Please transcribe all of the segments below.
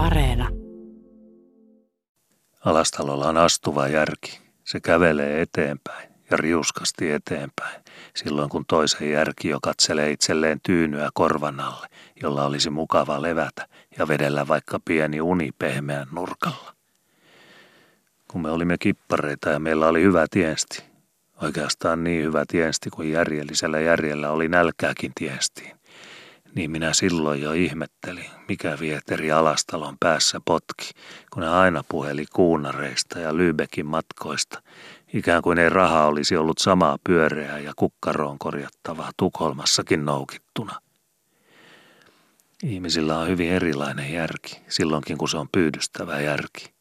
Areena. Alastalolla on astuva järki. Se kävelee eteenpäin ja riuskasti eteenpäin, silloin kun toisen järki jo katselee itselleen tyynyä korvan alle, jolla olisi mukava levätä ja vedellä vaikka pieni uni pehmeän nurkalla. Kun me olimme kippareita ja meillä oli hyvä tiesti, oikeastaan niin hyvä tiesti kuin järjellisellä järjellä oli nälkääkin tiestiin, niin minä silloin jo ihmettelin, mikä vieteri Alastalon päässä potki, kun ne aina puheli kuunareista ja Lübeckin matkoista, ikään kuin ei raha olisi ollut samaa pyöreää ja kukkaroon korjattavaa Tukholmassakin noukittuna. Ihmisillä on hyvin erilainen järki, silloinkin kun se on pyydystävä järki.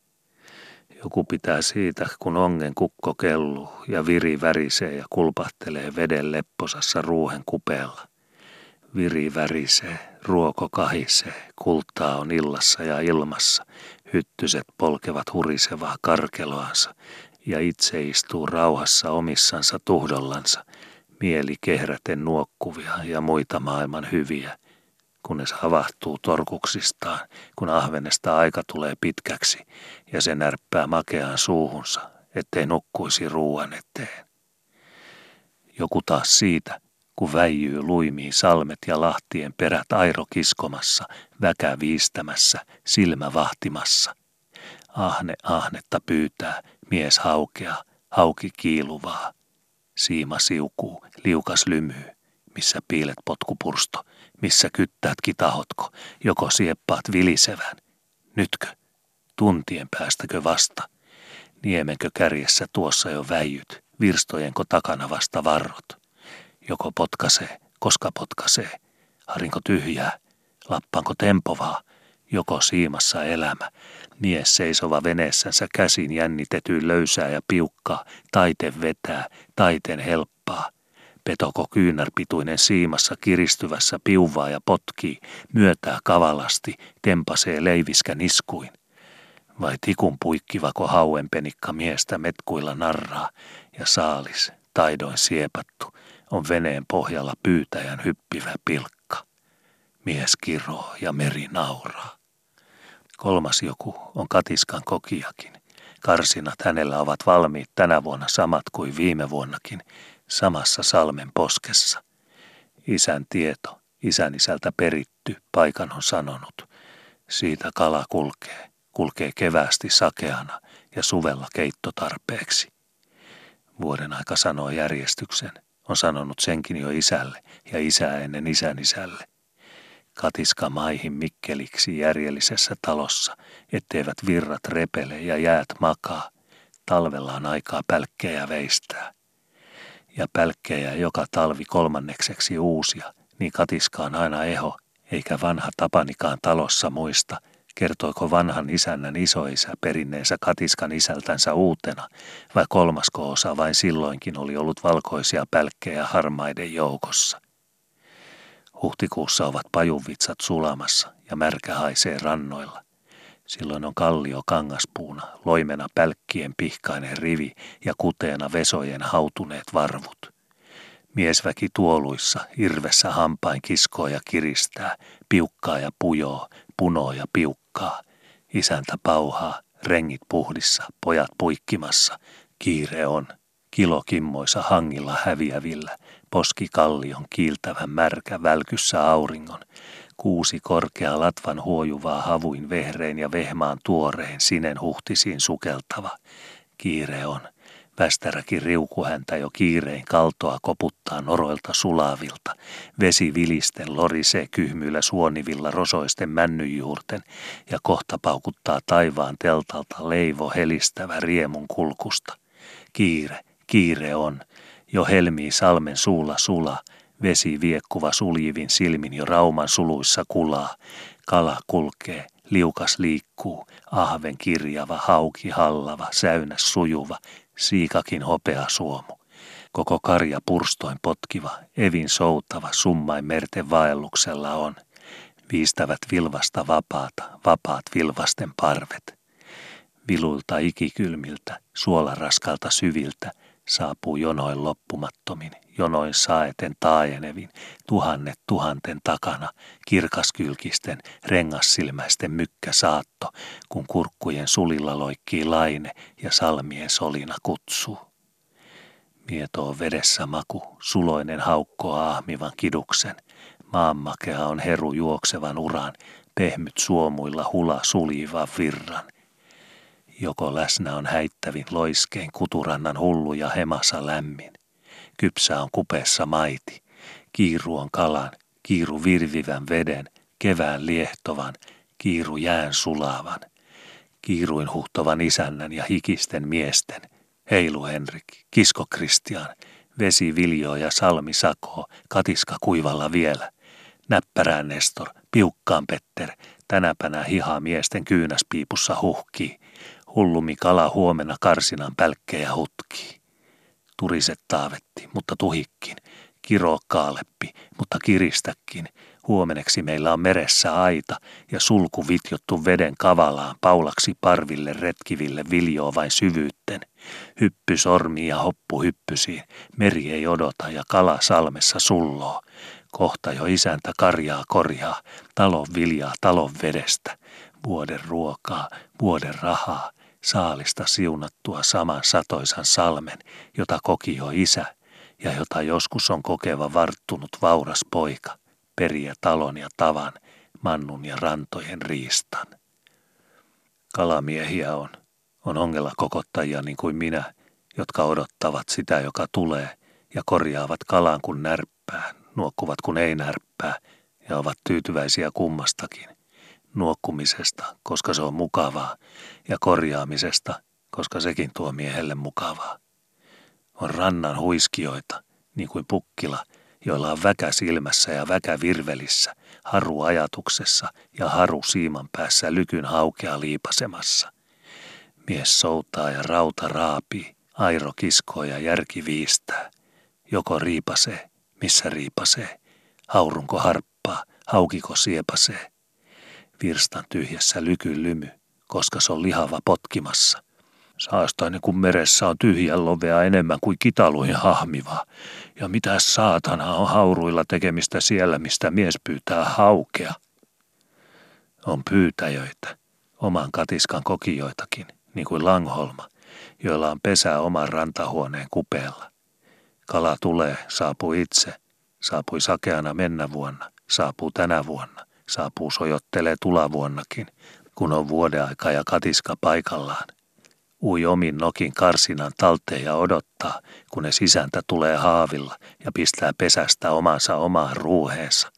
Joku pitää siitä, kun ongen kukko kelluu ja viri värisee ja kulpahtelee veden lepposassa ruuhen kupeella. Viri värisee, ruoko kahisee, kultaa on illassa ja ilmassa, hyttyset polkevat hurisevaa karkeloansa ja itse istuu rauhassa omissansa tuhdollansa, mieli kehräten nuokkuvia ja muita maailman hyviä, kunnes havahtuu torkuksistaan, kun ahvenesta aika tulee pitkäksi ja se närppää makeaan suuhunsa, ettei nukkuisi ruuan eteen. Joku taas siitä, kun väijyy luimiin salmet ja lahtien perät airo kiskomassa, väkä viistämässä, silmä vahtimassa. Ahne ahnetta pyytää, mies haukea, hauki kiiluvaa. Siima siukuu, liukas lymyy, missä piilet potkupursto, missä kyttäät kitahotko, joko sieppaat vilisevän. Nytkö? Tuntien päästäkö vasta? Niemenkö kärjessä tuossa jo väijyt, virstojenko takana vasta varrot? Joko potkasee, koska potkasee, harinko tyhjää, lappanko tempovaa, joko siimassa elämä, mies seisova veneessänsä käsin jännitetyin löysää ja piukkaa, taiten vetää, taiten helppaa. Petoko kyynärpituinen siimassa kiristyvässä piuvaa ja potkii, myötää kavalasti, tempasee leiviskä niskuin. Vai tikun puikkivako hauenpenikka miestä metkuilla narraa ja saalis, taidoin siepattu, on veneen pohjalla pyytäjän hyppivä pilkka. Mies kiroo ja meri nauraa. Kolmas joku on katiskan kokiakin. Karsinat hänellä ovat valmiit tänä vuonna samat kuin viime vuonnakin, samassa salmen poskessa. Isän tieto, isän isältä peritty, paikan on sanonut. Siitä kala kulkee, kulkee kevästi sakeana ja suvella keittotarpeeksi. Vuoden aika sanoo järjestyksen, on sanonut senkin jo isälle ja isää ennen isän isälle katiska maihin mikkeliksi järjellisessä talossa, etteivät virrat repele ja jäät makaa. Talvella on aikaa pälkkejä veistää. Ja pälkkejä joka talvi kolmannekseksi uusia, niin katiska on aina eho, eikä vanha tapanikaan talossa muista, kertoiko vanhan isännän isoisä perinneensä katiskan isältänsä uutena, vai kolmasko osa vain silloinkin oli ollut valkoisia pälkkejä harmaiden joukossa. Huhtikuussa ovat pajuvitsat sulamassa ja märkä haisee rannoilla. Silloin on kallio kangaspuuna, loimena pälkkien pihkainen rivi ja kuteena vesojen hautuneet varvut. Miesväki tuoluissa, irvessä hampain kiskoo ja kiristää, piukkaa ja pujoo, punoo ja piukkaa. Isäntä pauhaa, rengit puhdissa, pojat puikkimassa, kiire on, kilokimmoissa hangilla häviävillä, poski kallion kiiltävän märkä välkyssä auringon, kuusi korkea latvan huojuvaa havuin vehrein ja vehmaan tuoreen sinen huhtisiin sukeltava. Kiire on. Västäräkin riukuhäntä jo kiirein kaltoa koputtaa noroilta sulavilta. Vesi vilisten lorisee kyhmyillä suonivilla rosoisten männyjuurten ja kohta paukuttaa taivaan teltalta leivo helistävä riemun kulkusta. Kiire, kiire on. Jo helmii salmen suulla sula, vesi viekkuva suljivin silmin jo rauman suluissa kulaa. Kala kulkee, liukas liikkuu, ahven kirjava, hauki hallava, säynäs sujuva, siikakin hopea suomu. Koko karja purstoin potkiva, evin soutava, summain merten vaelluksella on. Viistävät vilvasta vapaata, vapaat vilvasten parvet. Viluilta ikikylmiltä, suolaraskalta syviltä, saapuu jonoin loppumattomin, jonoin saeten taajenevin, tuhannet tuhanten takana, kirkaskylkisten, rengassilmäisten mykkä saatto, kun kurkkujen sulilla loikkii laine ja salmien solina kutsuu. Mieto on vedessä maku, suloinen haukkoa ahmivan kiduksen, maanmakea on heru juoksevan uran, pehmyt suomuilla hula suljivan virran – Joko läsnä on häittävin loiskein kuturannan hullu ja hemassa lämmin. Kypsä on kupeessa maiti. Kiiru on kalan, kiiru virvivän veden, kevään liehtovan, kiiru jään sulavan. Kiiruin huhtovan isännän ja hikisten miesten. Heilu Henrik, kisko Kristian, vesi viljoo ja salmi sakoo, katiska kuivalla vielä. Näppärään Nestor, piukkaan Petter, tänäpänä hiha miesten kyynäspiipussa huhkii. Hullumi kala huomenna karsinan pälkkejä hutkii. Turiset taavetti, mutta tuhikkin. Kiro kaaleppi, mutta kiristäkin. Huomeneksi meillä on meressä aita ja sulku vitjottu veden kavalaan paulaksi parville retkiville viljoo vain syvyytten. Hyppy sormi ja hoppu hyppysiin, meri ei odota ja kala salmessa sulloo. Kohta jo isäntä karjaa korjaa, talon viljaa talon vedestä. Vuoden ruokaa, vuoden rahaa, saalista siunattua saman satoisan salmen, jota koki jo isä ja jota joskus on kokeva varttunut vauras poika, periä talon ja tavan, mannun ja rantojen riistan. Kalamiehiä on, on ongella kokottajia niin kuin minä, jotka odottavat sitä, joka tulee, ja korjaavat kalan kun närppää, nuokkuvat kun ei närppää, ja ovat tyytyväisiä kummastakin nuokkumisesta, koska se on mukavaa, ja korjaamisesta, koska sekin tuo miehelle mukavaa. On rannan huiskioita, niin kuin pukkila, joilla on väkä silmässä ja väkä virvelissä, haru ajatuksessa ja haru siiman päässä lykyn haukea liipasemassa. Mies soutaa ja rauta raapii, airo kiskoo ja järki viistää. Joko riipasee, missä riipasee, haurunko harppaa, haukiko siepasee – virstan tyhjässä lykyn lymy, koska se on lihava potkimassa. Saastainen kun meressä on tyhjän lovea enemmän kuin kitaluihin hahmiva. Ja mitä saatana on hauruilla tekemistä siellä, mistä mies pyytää haukea. On pyytäjöitä, oman katiskan kokijoitakin, niin kuin Langholma, joilla on pesä oman rantahuoneen kupeella. Kala tulee, saapuu itse, saapui sakeana mennä vuonna, saapuu tänä vuonna saapuu sojottelee tulavuonnakin, kun on vuodeaika ja katiska paikallaan. Ui omin nokin karsinan talteen ja odottaa, kun sisäntä tulee haavilla ja pistää pesästä omansa omaan ruuheensa.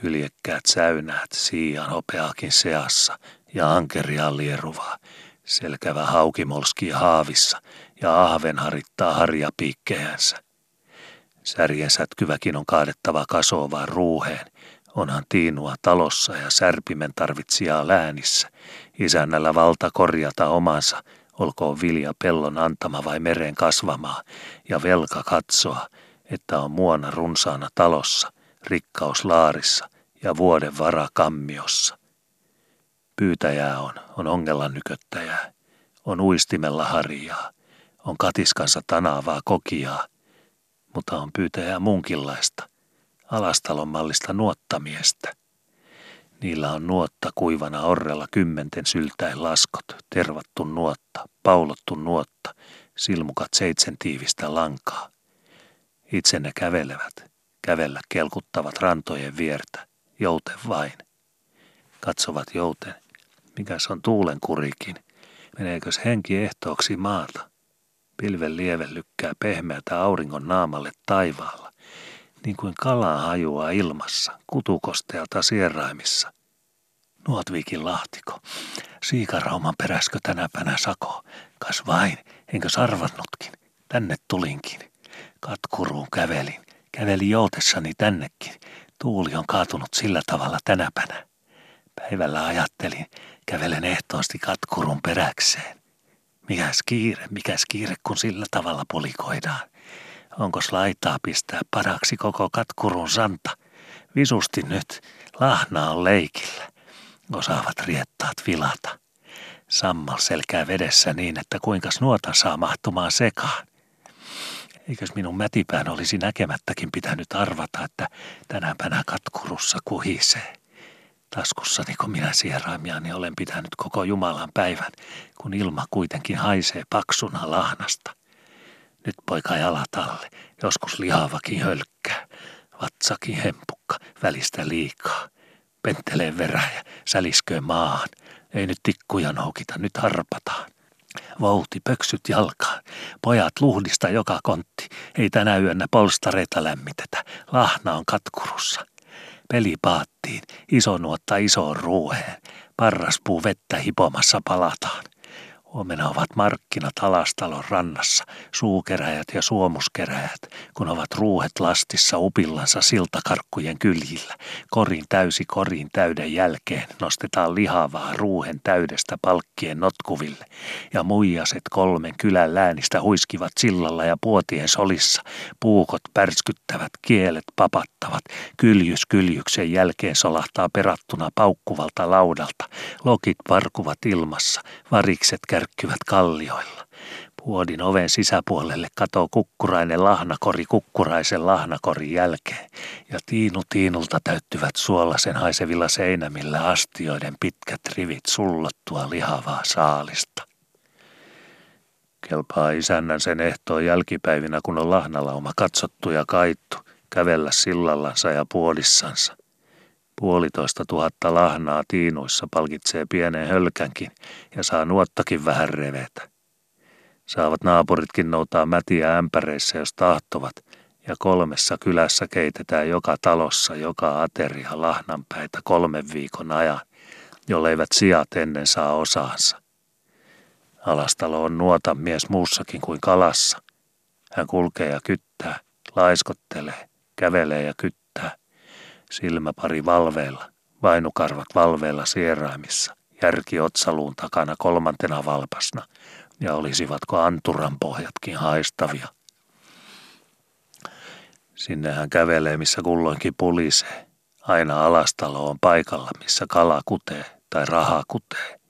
Kyljekkäät säynäät siian hopeakin seassa ja ankeria lieruvaa. Selkävä haukimolski haavissa ja ahven harittaa harjapiikkejänsä. Särjen sätkyväkin on kaadettava kasoavaan ruuheen Onhan tiinua talossa ja särpimen tarvitsijaa läänissä. Isännällä valta korjata omansa, olkoon vilja pellon antama vai mereen kasvamaa, ja velka katsoa, että on muona runsaana talossa, rikkaus laarissa ja vuoden vara kammiossa. Pyytäjää on, on ongella nyköttäjää, on uistimella harjaa, on katiskansa tanaavaa kokiaa, mutta on pyytäjää munkinlaista – alastalon mallista nuottamiestä. Niillä on nuotta kuivana orrella kymmenten syltäen laskot, tervattu nuotta, paulottu nuotta, silmukat seitsen tiivistä lankaa. Itse ne kävelevät, kävellä kelkuttavat rantojen viertä, jouten vain. Katsovat jouten, mikäs on tuulen kurikin, meneekös henki ehtooksi maata. Pilven lieve lykkää pehmeätä auringon naamalle taivaalla niin kuin kalaa hajuaa ilmassa, kutukosteelta sierraimissa. Nuotviikin lahtiko, siikarauman peräskö tänäpänä sako, kas vain, enkö sarvannutkin, tänne tulinkin. Katkuruun kävelin, kävelin joutessani tännekin, tuuli on kaatunut sillä tavalla tänäpänä. Päivällä ajattelin, kävelen ehtoosti katkurun peräkseen. Mikäs kiire, mikäs kiire, kun sillä tavalla polikoidaan. Onko laitaa pistää paraksi koko katkurun santa? Visusti nyt, lahna on leikillä. Osaavat riettaat vilata. Sammal selkää vedessä niin, että kuinka nuotan saa mahtumaan sekaan. Eikös minun mätipään olisi näkemättäkin pitänyt arvata, että tänäpänä katkurussa kuhisee. Taskussani, kun minä sieraimiani olen pitänyt koko Jumalan päivän, kun ilma kuitenkin haisee paksuna lahnasta. Nyt poika jalat alle, joskus lihavakin hölkkää, vatsakin hempukka, välistä liikaa. Pentelee veräjä, sälisköön maahan. Ei nyt tikkuja noukita, nyt harpataan. Vouti pöksyt jalkaan. Pojat luhdista joka kontti. Ei tänä yönä polstareita lämmitetä. Lahna on katkurussa. Peli paattiin. Iso nuotta isoon ruuheen. Parraspuu vettä hipomassa palataan. Huomenna ovat markkinat Alastalon rannassa, suukeräjät ja suomuskeräjät, kun ovat ruuhet lastissa upillansa siltakarkkujen kyljillä. Korin täysi korin täyden jälkeen nostetaan lihavaa ruuhen täydestä palkkien notkuville, ja muijaset kolmen kylän läänistä huiskivat sillalla ja puotien solissa. Puukot pärskyttävät, kielet papattavat, kyljys kyljyksen jälkeen solahtaa perattuna paukkuvalta laudalta. Lokit varkuvat ilmassa, varikset kärkkyvät kallioilla. Puodin oven sisäpuolelle katoo kukkurainen lahnakori kukkuraisen lahnakorin jälkeen, ja tiinu tiinulta täyttyvät suolasen haisevilla seinämillä astioiden pitkät rivit sullottua lihavaa saalista. Kelpaa isännän sen ehtoon jälkipäivinä, kun on lahnalauma katsottu ja kaittu, kävellä sillallansa ja puolissansa – Puolitoista tuhatta lahnaa tiinuissa palkitsee pienen hölkänkin ja saa nuottakin vähän revetä. Saavat naapuritkin noutaa mätiä ämpäreissä, jos tahtovat, ja kolmessa kylässä keitetään joka talossa joka ateria lahnanpäitä kolmen viikon ajan, jolleivät sijat ennen saa osaansa. Alastalo on nuota mies muussakin kuin kalassa. Hän kulkee ja kyttää, laiskottelee, kävelee ja kyttää silmäpari valveilla, vainukarvat valveilla sieraimissa, järki otsaluun takana kolmantena valpasna, ja olisivatko anturan pohjatkin haistavia. Sinne hän kävelee, missä kulloinkin pulisee. Aina alastalo on paikalla, missä kala kutee tai raha kutee.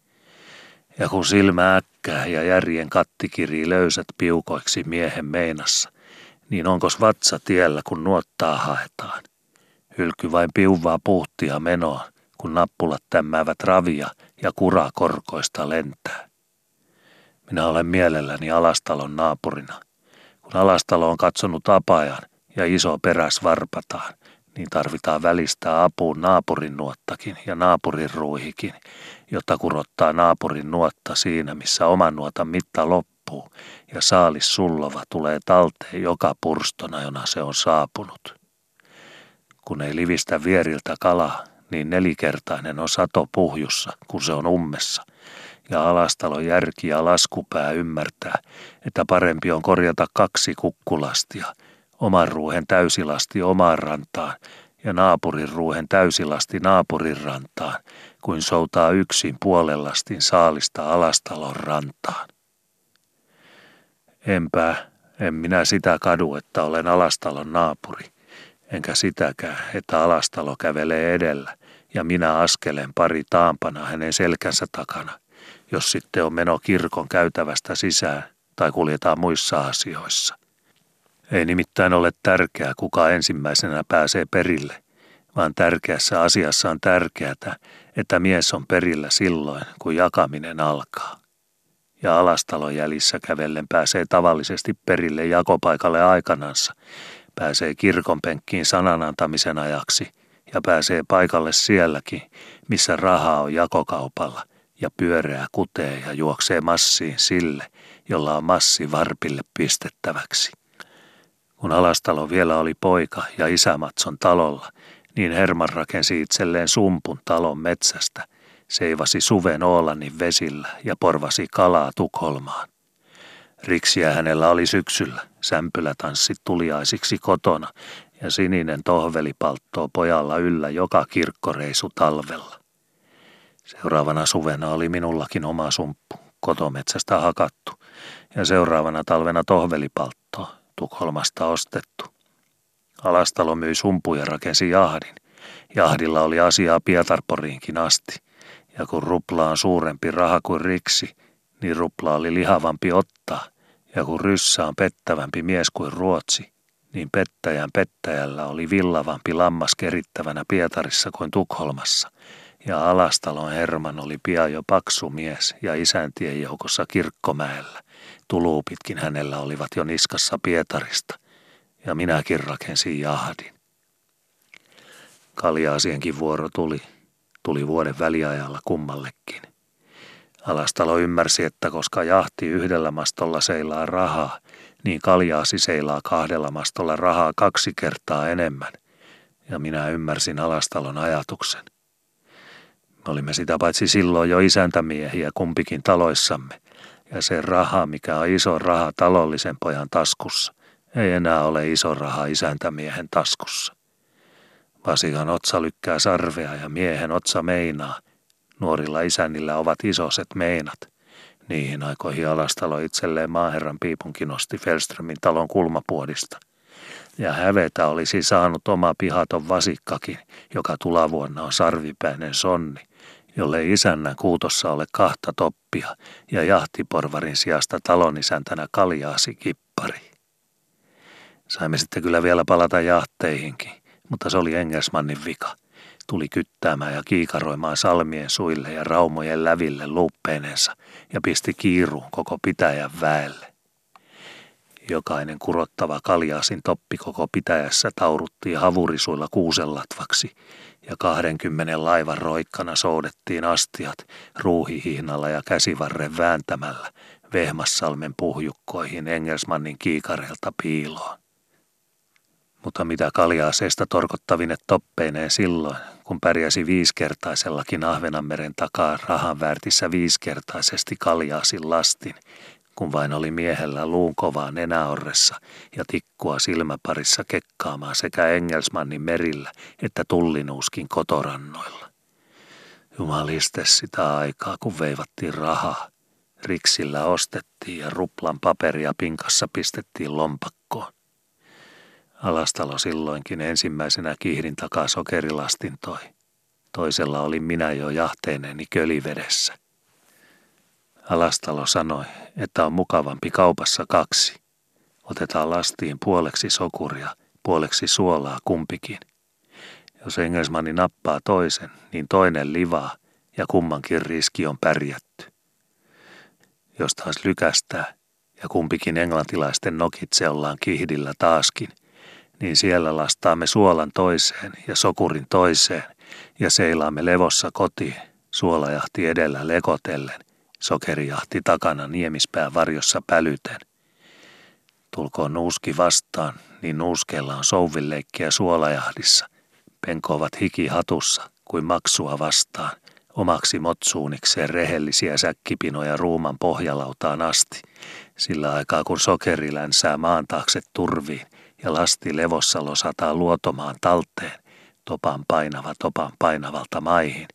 Ja kun silmä äkkää ja järjen kattikiri löysät piukoiksi miehen meinassa, niin onkos vatsa tiellä, kun nuottaa haetaan – Hylky vain piuvaa puhtia menoa, kun nappulat tämmäävät ravia ja kura korkoista lentää. Minä olen mielelläni Alastalon naapurina. Kun Alastalo on katsonut apajan ja iso peräs varpataan, niin tarvitaan välistä apuun naapurin nuottakin ja naapurin ruuhikin, jotta kurottaa naapurin nuotta siinä, missä oman nuotan mitta loppuu ja saalis sullova tulee talteen joka purstona, jona se on saapunut. Kun ei livistä vieriltä kala, niin nelikertainen on sato puhjussa, kun se on ummessa. Ja alastalo järki ja laskupää ymmärtää, että parempi on korjata kaksi kukkulastia, oman ruuhen täysilasti omaan rantaan ja naapurin ruuhen täysilasti naapurin rantaan, kuin soutaa yksin puolelastin saalista alastalon rantaan. Enpä, en minä sitä kadu, että olen alastalon naapuri – enkä sitäkään, että alastalo kävelee edellä ja minä askelen pari taampana hänen selkänsä takana, jos sitten on meno kirkon käytävästä sisään tai kuljetaan muissa asioissa. Ei nimittäin ole tärkeää, kuka ensimmäisenä pääsee perille, vaan tärkeässä asiassa on tärkeää, että mies on perillä silloin, kun jakaminen alkaa. Ja alastalon jäljissä kävellen pääsee tavallisesti perille jakopaikalle aikanansa, pääsee kirkon penkkiin sananantamisen ajaksi ja pääsee paikalle sielläkin, missä rahaa on jakokaupalla ja pyöreä kutee ja juoksee massiin sille, jolla on massi varpille pistettäväksi. Kun Alastalo vielä oli poika ja isämatson talolla, niin Herman rakensi itselleen sumpun talon metsästä, seivasi suven Oolanin vesillä ja porvasi kalaa Tukholmaan. Riksiä hänellä oli syksyllä, sämpylätanssit tuliaisiksi kotona ja sininen tohvelipalttoo pojalla yllä joka kirkkoreisu talvella. Seuraavana suvena oli minullakin oma sumppu, kotometsästä hakattu, ja seuraavana talvena tohvelipaltto, Tukholmasta ostettu. Alastalo myi sumpuja ja rakensi jahdin. Jahdilla oli asiaa Pietarporiinkin asti, ja kun rupla on suurempi raha kuin riksi – niin rupla oli lihavampi ottaa Ja kun ryssä on pettävämpi mies kuin Ruotsi, niin pettäjän pettäjällä oli villavampi lammas kerittävänä Pietarissa kuin Tukholmassa, ja Alastalon Herman oli pian jo paksu mies ja isäntien joukossa Kirkkomäellä. Tuluupitkin hänellä olivat jo niskassa Pietarista, ja minäkin rakensin jahdin. Kaljaasienkin vuoro tuli, tuli vuoden väliajalla kummallekin. Alastalo ymmärsi, että koska jahti yhdellä mastolla seilaa rahaa, niin kaljaasi seilaa kahdella mastolla rahaa kaksi kertaa enemmän. Ja minä ymmärsin Alastalon ajatuksen. Me olimme sitä paitsi silloin jo isäntämiehiä kumpikin taloissamme, ja se raha, mikä on iso raha talollisen pojan taskussa, ei enää ole iso raha isäntämiehen taskussa. Vasikan otsa lykkää sarvea ja miehen otsa meinaa. Nuorilla isännillä ovat isoset meinat. Niihin aikoihin alastalo itselleen maaherran piipunkin nosti Felströmin talon kulmapuodista. Ja hävetä olisi saanut oma pihaton vasikkakin, joka tulavuonna on sarvipäinen sonni, jolle isännän kuutossa ole kahta toppia ja jahtiporvarin sijasta talonisäntänä kaljaasi kippari. Saimme sitten kyllä vielä palata jahteihinkin, mutta se oli Engelsmannin vika. Tuli kyttäämään ja kiikaroimaan salmien suille ja raumojen läville luuppeinensa ja pisti kiiruun koko pitäjän väelle. Jokainen kurottava kaljaasin toppi koko pitäjässä tauruttiin havurisuilla kuusellatvaksi ja kahdenkymmenen laivan roikkana soudettiin astiat ruuhihihnalla ja käsivarren vääntämällä Vehmassalmen puhjukkoihin Engelsmannin kiikareilta piiloon. Mutta mitä kaljaaseesta torkottavine toppeineen silloin, kun pärjäsi viiskertaisellakin Ahvenanmeren takaa rahan väärtissä viiskertaisesti kaljaasin lastin, kun vain oli miehellä luun kovaa nenäorressa ja tikkua silmäparissa kekkaamaan sekä Engelsmannin merillä että tullinuuskin kotorannoilla. Jumaliste sitä aikaa, kun veivattiin rahaa. Riksillä ostettiin ja ruplan paperia pinkassa pistettiin lompakkoon. Alastalo silloinkin ensimmäisenä kihdin takaa sokerilastin toi. Toisella oli minä jo jahteeneni kölivedessä. Alastalo sanoi, että on mukavampi kaupassa kaksi. Otetaan lastiin puoleksi sokuria, puoleksi suolaa kumpikin. Jos Engelsmanni nappaa toisen, niin toinen livaa ja kummankin riski on pärjätty. Jos taas lykästää ja kumpikin englantilaisten nokitse ollaan kihdillä taaskin – niin siellä lastaamme suolan toiseen ja sokurin toiseen ja seilaamme levossa kotiin, suolajahti edellä lekotellen, sokerijahti takana niemispään varjossa pälyten. Tulkoon nuuski vastaan, niin nuuskeella on souvilleikkiä suolajahdissa. Penkovat hiki hatussa kuin maksua vastaan, omaksi motsuunikseen rehellisiä säkkipinoja ruuman pohjalautaan asti, sillä aikaa kun sokeri länsää maan taakse turviin ja lasti levossa losataa luotomaan talteen, topan painava topan painavalta maihin.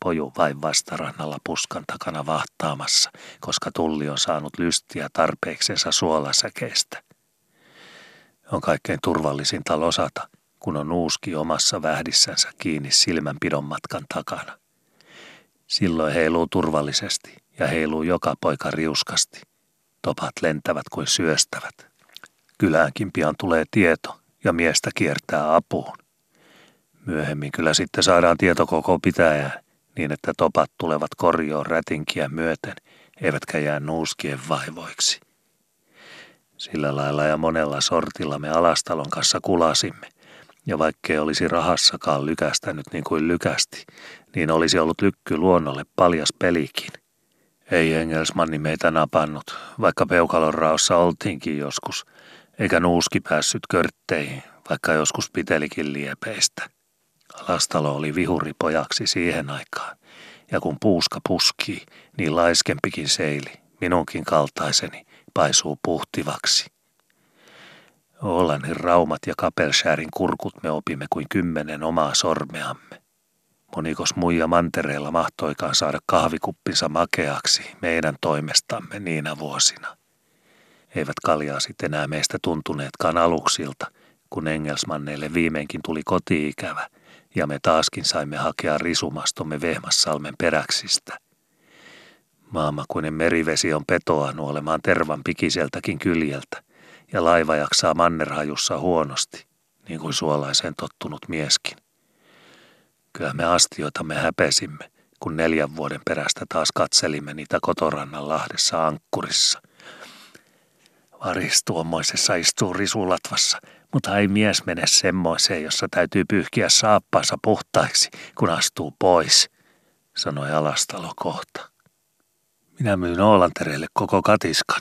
Poju vain vastarannalla puskan takana vahtaamassa, koska tulli on saanut lystiä tarpeeksensa suolasäkeistä. On kaikkein turvallisinta losata, kun on uuski omassa vähdissänsä kiinni silmänpidon matkan takana. Silloin heiluu turvallisesti ja heiluu joka poika riuskasti. Topat lentävät kuin syöstävät. Kyläänkin pian tulee tieto ja miestä kiertää apuun. Myöhemmin kyllä sitten saadaan tieto koko pitäjään niin, että topat tulevat korjoon rätinkiä myöten, eivätkä jää nuuskien vaivoiksi. Sillä lailla ja monella sortilla me Alastalon kanssa kulasimme, ja vaikkei olisi rahassakaan lykästänyt niin kuin lykästi, niin olisi ollut lykky luonnolle paljas pelikin. Ei Engelsmanni meitä napannut, vaikka peukalon raossa oltiinkin joskus – eikä nuuski päässyt körtteihin, vaikka joskus pitelikin liepeistä. Alastalo oli vihuripojaksi siihen aikaan, ja kun puuska puskii, niin laiskempikin seili, minunkin kaltaiseni, paisuu puhtivaksi. Olannin raumat ja kapelshäärin kurkut me opimme kuin kymmenen omaa sormeamme. Monikos muija mantereella mahtoikaan saada kahvikuppinsa makeaksi meidän toimestamme niinä vuosina. Eivät kaljaasit enää meistä tuntuneetkaan aluksilta, kun Engelsmanneille viimeinkin tuli kotiikävä ja me taaskin saimme hakea risumastomme Vehmassalmen peräksistä. Maamakuinen merivesi on petoa nuolemaan tervan pikiseltäkin kyljeltä, ja laiva jaksaa mannerhajussa huonosti, niin kuin suolaiseen tottunut mieskin. Kyllä me astioita me häpesimme, kun neljän vuoden perästä taas katselimme niitä kotorannan lahdessa ankkurissa. Varis tuommoisessa istuu risulatvassa, mutta ei mies mene semmoiseen, jossa täytyy pyyhkiä saappaansa puhtaiksi, kun astuu pois, sanoi Alastalo kohta. Minä myyn Oolantereille koko katiskan.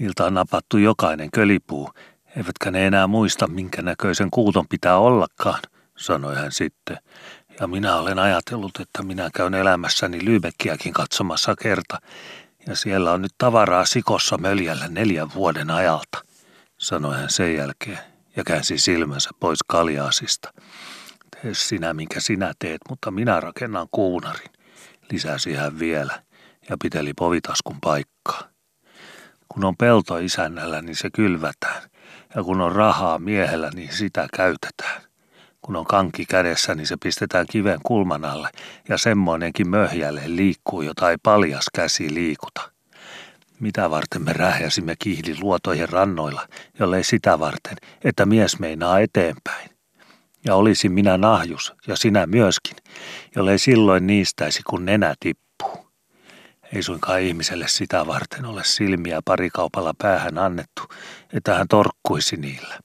Niiltä on napattu jokainen kölipuu, eivätkä ne enää muista, minkä näköisen kuuton pitää ollakaan, sanoi hän sitten. Ja minä olen ajatellut, että minä käyn elämässäni Lybekkiäkin katsomassa kerta, ja siellä on nyt tavaraa sikossa möljällä neljän vuoden ajalta, sanoi hän sen jälkeen ja käänsi silmänsä pois kaljaasista. Tee sinä, minkä sinä teet, mutta minä rakennan kuunarin, lisäsi hän vielä ja piteli povitaskun paikkaa. Kun on pelto isännällä, niin se kylvätään, ja kun on rahaa miehellä, niin sitä käytetään. Kun on kanki kädessä, niin se pistetään kiven kulman alle, ja semmoinenkin möhjälle liikkuu, jota ei paljas käsi liikuta. Mitä varten me rähjäsimme kihdin luotojen rannoilla, jollei sitä varten, että mies meinaa eteenpäin. Ja olisin minä nahjus, ja sinä myöskin, jollei silloin niistäisi, kun nenä tippuu. Ei suinkaan ihmiselle sitä varten ole silmiä parikaupalla päähän annettu, että hän torkkuisi niillä.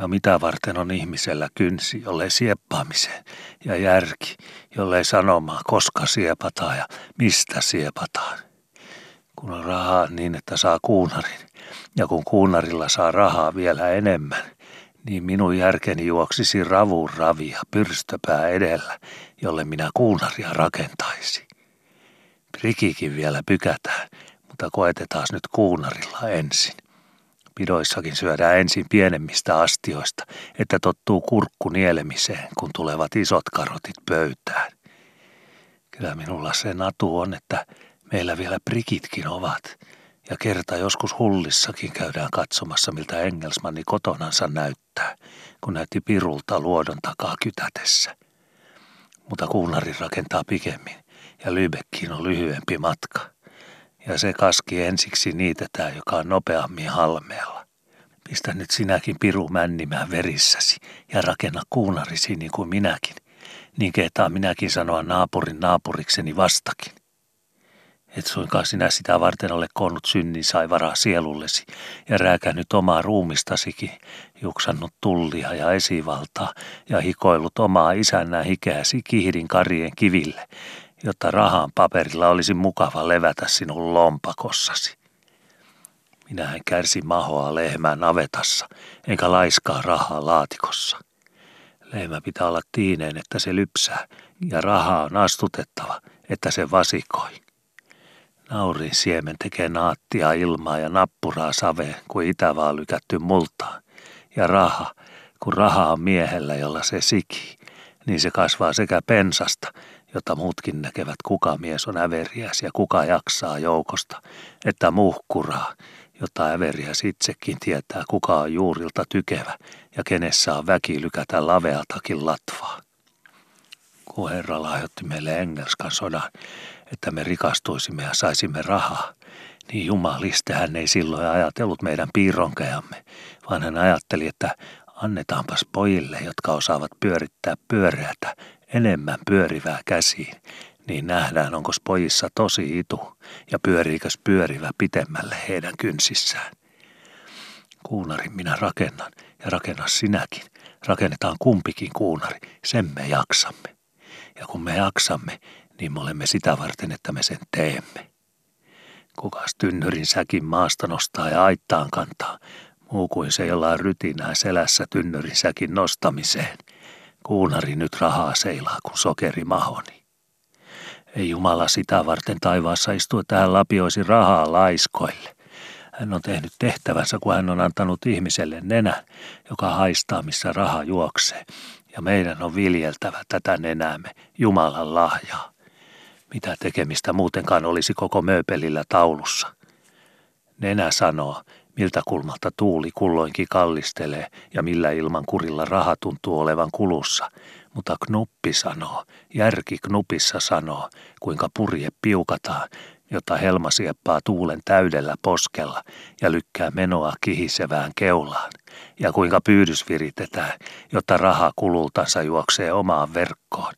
Ja mitä varten on ihmisellä kynsi, jollei sieppaamiseen, ja järki, jollei sanomaan, koska siepataan ja mistä siepataan kun on rahaa niin, että saa kuunarin. Ja kun kuunarilla saa rahaa vielä enemmän, niin minun järkeni juoksisi ravuun ravia pyrstöpää edellä, jolle minä kuunaria rakentaisi. Prikikin vielä pykätään, mutta koetetaan nyt kuunarilla ensin. Pidoissakin syödään ensin pienemmistä astioista, että tottuu kurkku nielemiseen, kun tulevat isot karotit pöytään. Kyllä minulla se natu on, että Meillä vielä prikitkin ovat, ja kerta joskus hullissakin käydään katsomassa, miltä Engelsmanni kotonansa näyttää, kun näytti pirulta luodon takaa kytätessä. Mutta kuunari rakentaa pikemmin, ja Lybekkiin on lyhyempi matka. Ja se kaski ensiksi niitetään, joka on nopeammin halmeella. Pistä nyt sinäkin piru männimään verissäsi ja rakenna kuunarisi niin kuin minäkin. Niin kehtaa minäkin sanoa naapurin naapurikseni vastakin. Et suinkaan sinä sitä varten ole koonnut synnin saivaraa sielullesi ja rääkännyt omaa ruumistasikin, juksannut tullia ja esivaltaa ja hikoillut omaa isännää hikeäsi kihdin karien kiville, jotta rahan paperilla olisi mukava levätä sinun lompakossasi. Minähän kärsin mahoa lehmää navetassa, enkä laiskaa rahaa laatikossa. Lehmä pitää olla tiineen, että se lypsää, ja rahaa on astutettava, että se vasikoi. Naurin siemen tekee naattia ilmaa ja nappuraa saveen kuin itävaa lykätty multaa. Ja raha, kun raha on miehellä, jolla se siki, niin se kasvaa sekä pensasta, jota muutkin näkevät kuka mies on äveriäs ja kuka jaksaa joukosta, että muhkuraa, jota äveriäs itsekin tietää kuka on juurilta tykevä ja kenessä on väki lykätä laveatakin latvaa. Kun Herra lahjoitti meille Engelskan sodan, että me rikastuisimme ja saisimme rahaa, niin jumaliste hän ei silloin ajatellut meidän piironkeamme, vaan hän ajatteli, että annetaanpas pojille, jotka osaavat pyörittää pyöreätä, enemmän pyörivää käsiin, niin nähdään, onko pojissa tosi itu ja pyöriikös pyörivä pitemmälle heidän kynsissään. Kuunarin minä rakennan ja rakenna sinäkin. Rakennetaan kumpikin kuunari, sen me jaksamme. Ja kun me jaksamme, niin me olemme sitä varten, että me sen teemme. Kukas tynnyrin säkin maasta nostaa ja aittaan kantaa, muu kuin se, jolla on rytinää selässä tynnyrin säkin nostamiseen. Kuunari nyt rahaa seilaa kuin sokeri mahoni. Ei Jumala sitä varten taivaassa istu, että hän lapioisi rahaa laiskoille. Hän on tehnyt tehtävänsä, kun hän on antanut ihmiselle nenä, joka haistaa, missä raha juoksee. Ja meidän on viljeltävä tätä nenäämme, Jumalan lahjaa. Mitä tekemistä muutenkaan olisi koko mööpelillä taulussa. Nenä sanoo, miltä kulmalta tuuli kulloinkin kallistelee ja millä ilman kurilla raha tuntuu olevan kulussa, mutta knuppi sanoo, järki knupissa sanoo, kuinka purje piukataan, jotta helma sieppaa tuulen täydellä poskella ja lykkää menoa kihisevään keulaan, ja kuinka pyydys viritetään, jotta raha kulultansa juoksee omaan verkkoon,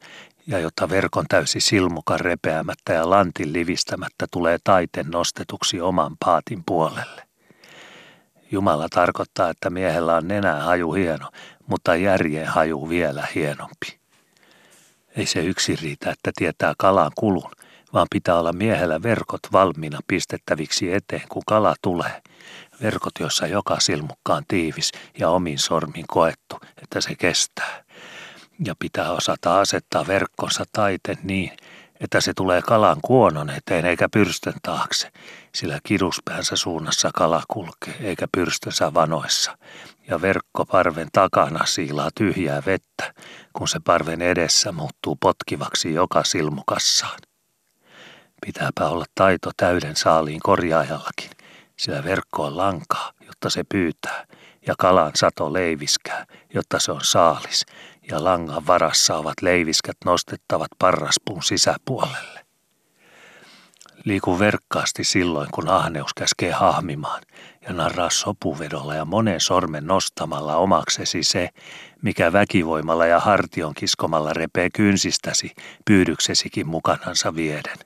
ja jotta verkon täysi silmuka repeämättä ja lantin livistämättä tulee taiten nostetuksi oman paatin puolelle. Jumala tarkoittaa, että miehellä on nenä haju hieno, mutta järjeen haju vielä hienompi. Ei se yksi riitä, että tietää kalan kulun, vaan pitää olla miehellä verkot valmiina pistettäviksi eteen, kun kala tulee. Verkot, joissa joka silmukka on tiivis ja omin sormin koettu, että se kestää. Ja pitää osata asettaa verkkonsa taiten niin, että se tulee kalan kuonon eteen eikä pyrstön taakse, sillä kiduspäänsä suunnassa kala kulkee eikä pyrstönsä vanoissa, ja verkko parven takana siilaa tyhjää vettä, kun se parven edessä muuttuu potkivaksi joka silmukassaan. Pitääpä olla taito täyden saaliin korjaajallakin, sillä verkko on lankaa, jotta se pyytää, ja kalan sato leiviskää, jotta se on saalis, ja langan varassa ovat leiviskät nostettavat parraspuun sisäpuolelle. Liiku verkkaasti silloin, kun ahneus käskee hahmimaan, ja narraa sopuvedolla ja monen sormen nostamalla omaksesi se, mikä väkivoimalla ja hartion kiskomalla repee kynsistäsi pyydyksesikin mukanansa vieden.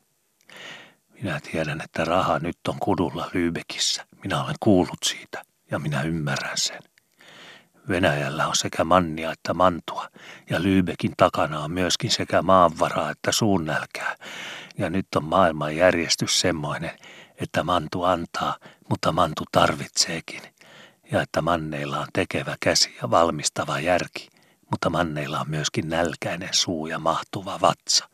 Minä tiedän, että raha nyt on kudulla Lyybekissä. Minä olen kuullut siitä ja minä ymmärrän sen. Venäjällä on sekä mannia että mantua, ja Lyybekin takana on myöskin sekä maanvaraa että suunnälkää. Ja nyt on maailman järjestys semmoinen, että mantu antaa, mutta mantu tarvitseekin. Ja että manneilla on tekevä käsi ja valmistava järki, mutta manneilla on myöskin nälkäinen suu ja mahtuva vatsa.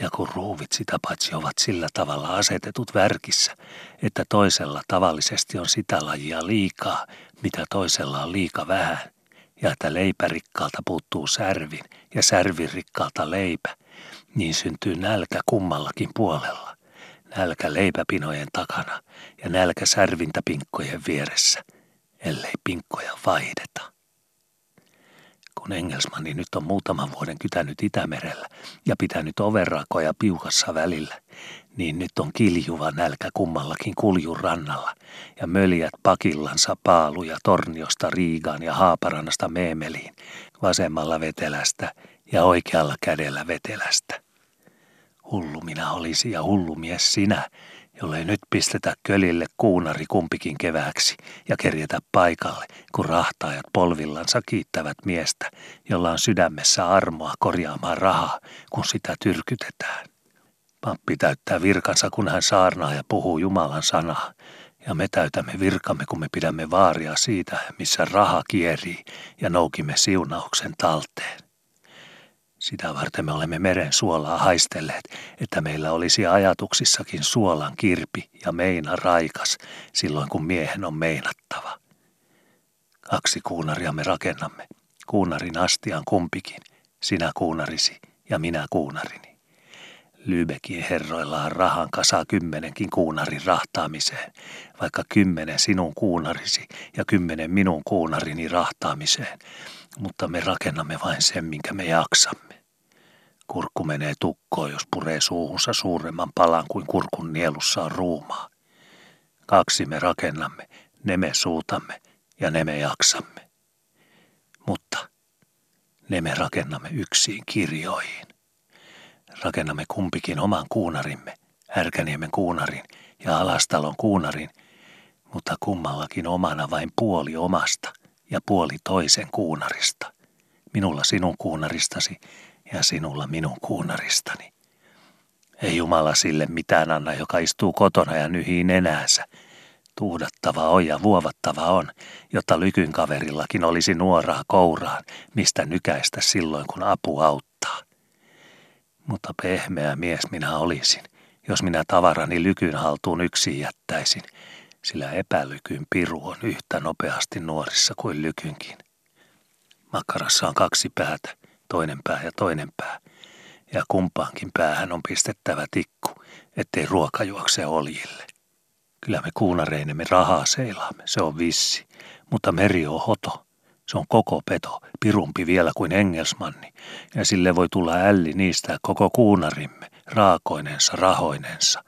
Ja kun ruuvit sitä paitsi ovat sillä tavalla asetetut värkissä, että toisella tavallisesti on sitä lajia liikaa, mitä toisella on liika vähän, ja että leipärikkaalta puuttuu särvin ja särvirikkaalta leipä, niin syntyy nälkä kummallakin puolella. Nälkä leipäpinojen takana ja nälkä särvintäpinkkojen vieressä, ellei pinkkoja vaihdeta kun Engelsmanni nyt on muutaman vuoden kytänyt Itämerellä ja pitänyt overrakoja piukassa välillä, niin nyt on kiljuva nälkä kummallakin kuljun rannalla ja möljät pakillansa paaluja Torniosta Riigaan ja Haaparannasta Meemeliin, vasemmalla vetelästä ja oikealla kädellä vetelästä. Hullu minä olisi ja hullu mies sinä, jollei nyt pistetä kölille kuunari kumpikin kevääksi ja kerjetä paikalle, kun rahtaajat polvillansa kiittävät miestä, jolla on sydämessä armoa korjaamaan rahaa, kun sitä tyrkytetään. Pappi täyttää virkansa, kun hän saarnaa ja puhuu Jumalan sanaa, ja me täytämme virkamme, kun me pidämme vaaria siitä, missä raha kierii ja noukimme siunauksen talteen. Sitä varten me olemme meren suolaa haistelleet, että meillä olisi ajatuksissakin suolan kirpi ja meina raikas silloin, kun miehen on meinattava. Kaksi kuunaria me rakennamme, kuunarin astian kumpikin, sinä kuunarisi ja minä kuunarini. Lübeckin herroilla on rahan kasa kymmenenkin kuunarin rahtaamiseen, vaikka kymmenen sinun kuunarisi ja kymmenen minun kuunarini rahtaamiseen, mutta me rakennamme vain sen, minkä me jaksamme. Kurkku menee tukkoon, jos puree suuhunsa suuremman palan kuin kurkun nielussa on ruumaa. Kaksi me rakennamme, ne me suutamme ja ne me jaksamme. Mutta ne me rakennamme yksin kirjoihin. Rakennamme kumpikin oman kuunarimme, Härkäniemen kuunarin ja Alastalon kuunarin, mutta kummallakin omana vain puoli omasta ja puoli toisen kuunarista. Minulla sinun kuunaristasi ja sinulla minun kuunaristani. Ei Jumala sille mitään anna, joka istuu kotona ja nyhii nenäänsä. Tuhdattava on ja vuovattava on, jotta lykyn kaverillakin olisi nuoraa kouraan, mistä nykäistä silloin, kun apu auttaa. Mutta pehmeä mies minä olisin, jos minä tavarani lykyn haltuun yksin jättäisin, sillä epälykyn piru on yhtä nopeasti nuorissa kuin lykynkin. Makkarassa on kaksi päätä, toinen pää ja toinen pää. Ja kumpaankin päähän on pistettävä tikku, ettei ruoka juokse oljille. Kyllä me kuunareinemme rahaa seilaamme, se on vissi, mutta meri on hoto. Se on koko peto, pirumpi vielä kuin Engelsmanni, ja sille voi tulla älli niistä koko kuunarimme, raakoinensa, rahoinensa.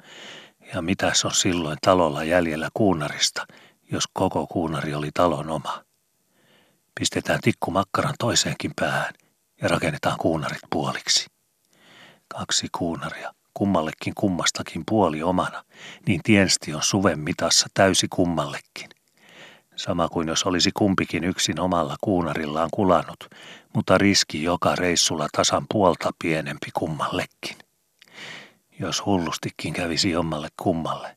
Ja mitäs on silloin talolla jäljellä kuunarista, jos koko kuunari oli talon oma? Pistetään tikku makkaran toiseenkin päähän ja rakennetaan kuunarit puoliksi. Kaksi kuunaria, kummallekin kummastakin puoli omana, niin tiensti on suven mitassa täysi kummallekin. Sama kuin jos olisi kumpikin yksin omalla kuunarillaan kulannut, mutta riski joka reissulla tasan puolta pienempi kummallekin. Jos hullustikin kävisi jommalle kummalle,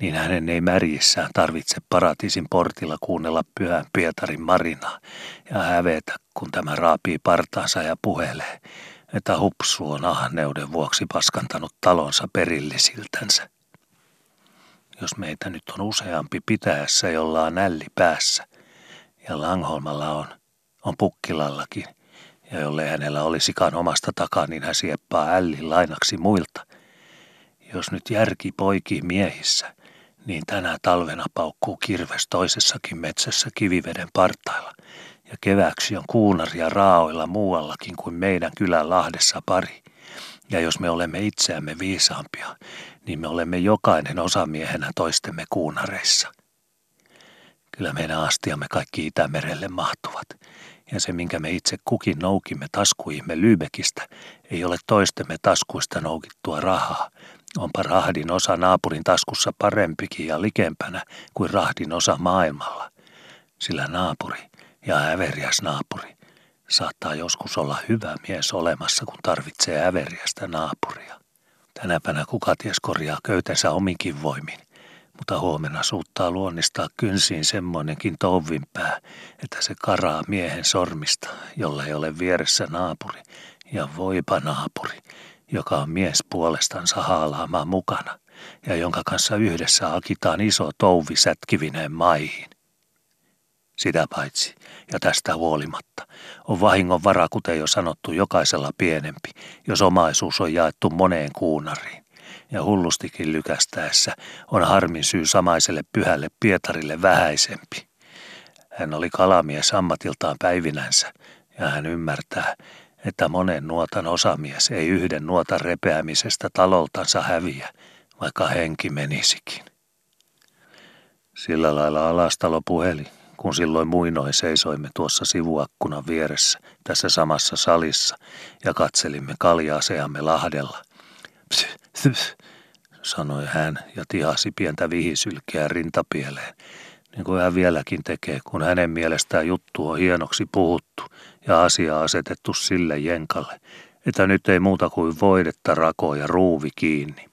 niin hänen ei märjissään tarvitse paratiisin portilla kuunnella pyhän Pietarin marinaa ja hävetä, kun tämä raapii partaansa ja puhelee, että hupsu on ahneuden vuoksi paskantanut talonsa perillisiltänsä. Jos meitä nyt on useampi pitäessä, jolla on nälli päässä, ja Langholmalla on, on Pukkilallakin, ja jolle hänellä olisikaan omasta takaa, niin hän sieppaa ällin lainaksi muilta. Jos nyt järki poikii miehissä, niin tänä talvena paukkuu kirves toisessakin metsässä kiviveden partailla, ja keväksi on kuunaria raaoilla muuallakin kuin meidän kylän lahdessa pari. Ja jos me olemme itseämme viisaampia, niin me olemme jokainen osamiehenä toistemme kuunareissa. Kyllä meidän astiamme kaikki Itämerelle mahtuvat, ja se minkä me itse kukin noukimme taskuimme Lybekistä, ei ole toistemme taskuista noukittua rahaa, onpa rahdin osa naapurin taskussa parempikin ja likempänä kuin rahdin osa maailmalla, sillä naapuri ja äveriäs naapuri saattaa joskus olla hyvä mies olemassa, kun tarvitsee äveriästä naapuria. Tänäpänä kuka ties korjaa köytensä ominkin voimin, mutta huomenna suuttaa luonnistaa kynsiin semmoinenkin pää, että se karaa miehen sormista, jolla ei ole vieressä naapuri, ja voipa naapuri, joka on mies puolestansa haalaamaan mukana, ja jonka kanssa yhdessä akitaan iso touvi sätkivineen maihin. Sitä paitsi, ja tästä huolimatta, on vahingon vara, kuten jo sanottu, jokaisella pienempi, jos omaisuus on jaettu moneen kuunariin. Ja hullustikin lykästäessä on harmin syy samaiselle pyhälle Pietarille vähäisempi. Hän oli kalamies ammatiltaan päivinänsä, ja hän ymmärtää, että monen nuotan osamies ei yhden nuotan repeämisestä taloltansa häviä, vaikka henki menisikin. Sillä lailla alastalo puheli, kun silloin muinoin seisoimme tuossa sivuakkunan vieressä tässä samassa salissa ja katselimme kaljaaseamme lahdella. Psy, psy, sanoi hän ja tihasi pientä vihisylkeä rintapieleen, niin kuin hän vieläkin tekee, kun hänen mielestään juttu on hienoksi puhuttu ja asia asetettu sille jenkalle, että nyt ei muuta kuin voidetta rako ja ruuvi kiinni.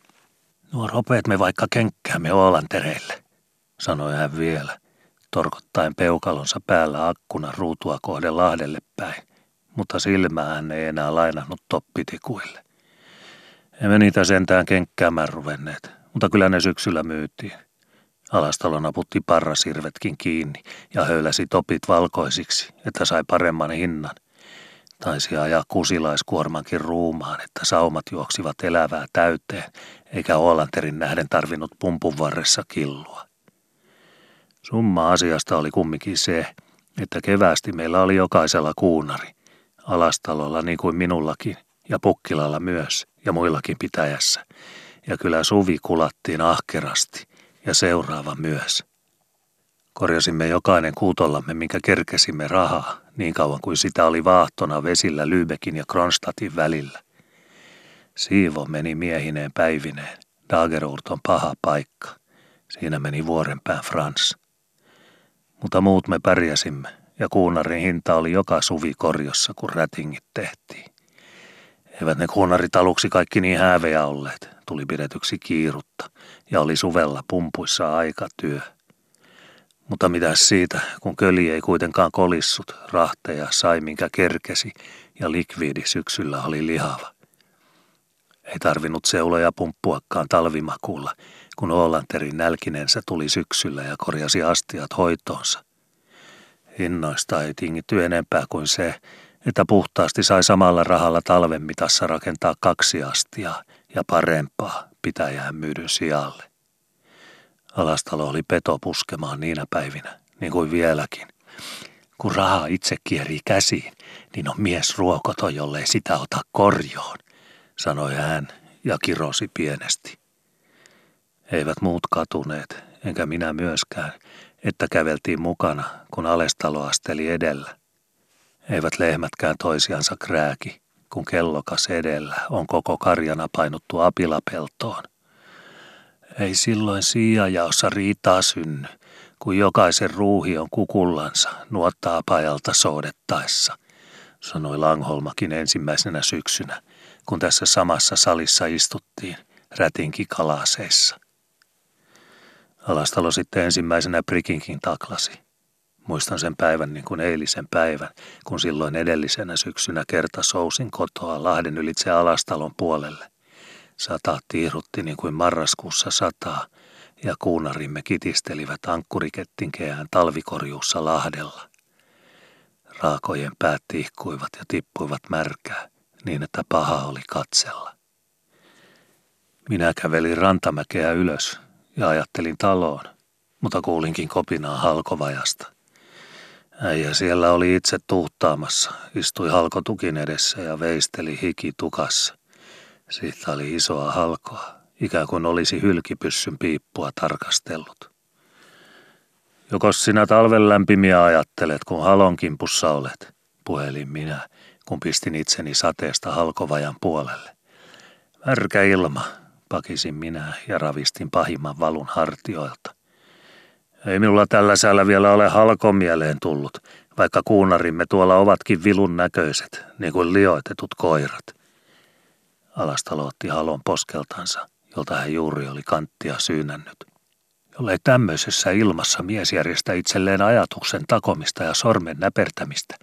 Nuo ropeet me vaikka kenkkäämme Oolantereille, sanoi hän vielä torkottaen peukalonsa päällä akkuna ruutua kohden lahdelle päin, mutta silmään ei enää lainannut toppitikuille. Emme niitä sentään kenkkäämään ruvenneet, mutta kyllä ne syksyllä myytiin. Alastalo naputti parrasirvetkin kiinni ja höyläsi topit valkoisiksi, että sai paremman hinnan. Taisi ajaa kusilaiskuormankin ruumaan, että saumat juoksivat elävää täyteen, eikä Oolanterin nähden tarvinnut pumpun varressa killua. Summa asiasta oli kumminkin se, että keväästi meillä oli jokaisella kuunari. Alastalolla niin kuin minullakin ja Pukkilalla myös ja muillakin pitäjässä. Ja kyllä suvi kulattiin ahkerasti ja seuraava myös. Korjasimme jokainen kuutollamme, minkä kerkesimme rahaa, niin kauan kuin sitä oli vaahtona vesillä Lübeckin ja Kronstadtin välillä. Siivo meni miehineen päivineen. Dagerurt on paha paikka. Siinä meni vuorenpään Frans mutta muut me pärjäsimme ja kuunarin hinta oli joka suvi korjossa, kun rätingit tehtiin. Eivät ne kuunarit aluksi kaikki niin häävejä olleet, tuli pidetyksi kiirutta ja oli suvella pumpuissa aikatyö. Mutta mitä siitä, kun köli ei kuitenkaan kolissut, rahteja sai minkä kerkesi ja likviidi syksyllä oli lihava. Ei tarvinnut seuloja pumppuakaan talvimakuulla, kun Oolanterin nälkinensä tuli syksyllä ja korjasi astiat hoitoonsa. Hinnoista ei tingitty enempää kuin se, että puhtaasti sai samalla rahalla talven mitassa rakentaa kaksi astia ja parempaa pitäjään myydyn sijalle. Alastalo oli peto puskemaan niinä päivinä, niin kuin vieläkin, Kun raha itse kierii käsiin, niin on mies ruokoton, jollei sitä ota korjoon, sanoi hän ja kirosi pienesti. Eivät muut katuneet, enkä minä myöskään, että käveltiin mukana, kun Alestalo asteli edellä. Eivät lehmätkään toisiansa krääki, kun kellokas edellä on koko karjana painuttu apilapeltoon. Ei silloin siiajaossa riitaa synny, kun jokaisen ruuhi on kukullansa nuottaa pajalta soudettaessa, sanoi Langholmakin ensimmäisenä syksynä, kun tässä samassa salissa istuttiin rätinki kalaseissa. Alastalo sitten ensimmäisenä prikinkin taklasi. Muistan sen päivän niin kuin eilisen päivän, kun silloin edellisenä syksynä kerta sousin kotoa Lahden ylitse Alastalon puolelle. Sata tiirutti niin kuin marraskuussa sataa, ja kuunarimme kitistelivät ankkurikettinkeään talvikorjuussa Lahdella. Raakojen päät tihkuivat ja tippuivat märkää, niin että paha oli katsella. Minä kävelin rantamäkeä ylös ja ajattelin taloon, mutta kuulinkin kopinaa halkovajasta. Äijä siellä oli itse tuhtaamassa, istui halkotukin edessä ja veisteli hiki tukassa. Siitä oli isoa halkoa, ikään kuin olisi hylkipyssyn piippua tarkastellut. Joko sinä talven lämpimiä ajattelet, kun halon kimpussa olet, puhelin minä, kun pistin itseni sateesta halkovajan puolelle. Märkä ilma, pakisin minä ja ravistin pahimman valun hartioilta. Ei minulla tällä säällä vielä ole halkon mieleen tullut, vaikka kuunarimme tuolla ovatkin vilun näköiset, niin kuin lioitetut koirat. Alastalo otti halon poskeltansa, jolta hän juuri oli kanttia syynännyt. Jollei tämmöisessä ilmassa mies järjestä itselleen ajatuksen takomista ja sormen näpertämistä,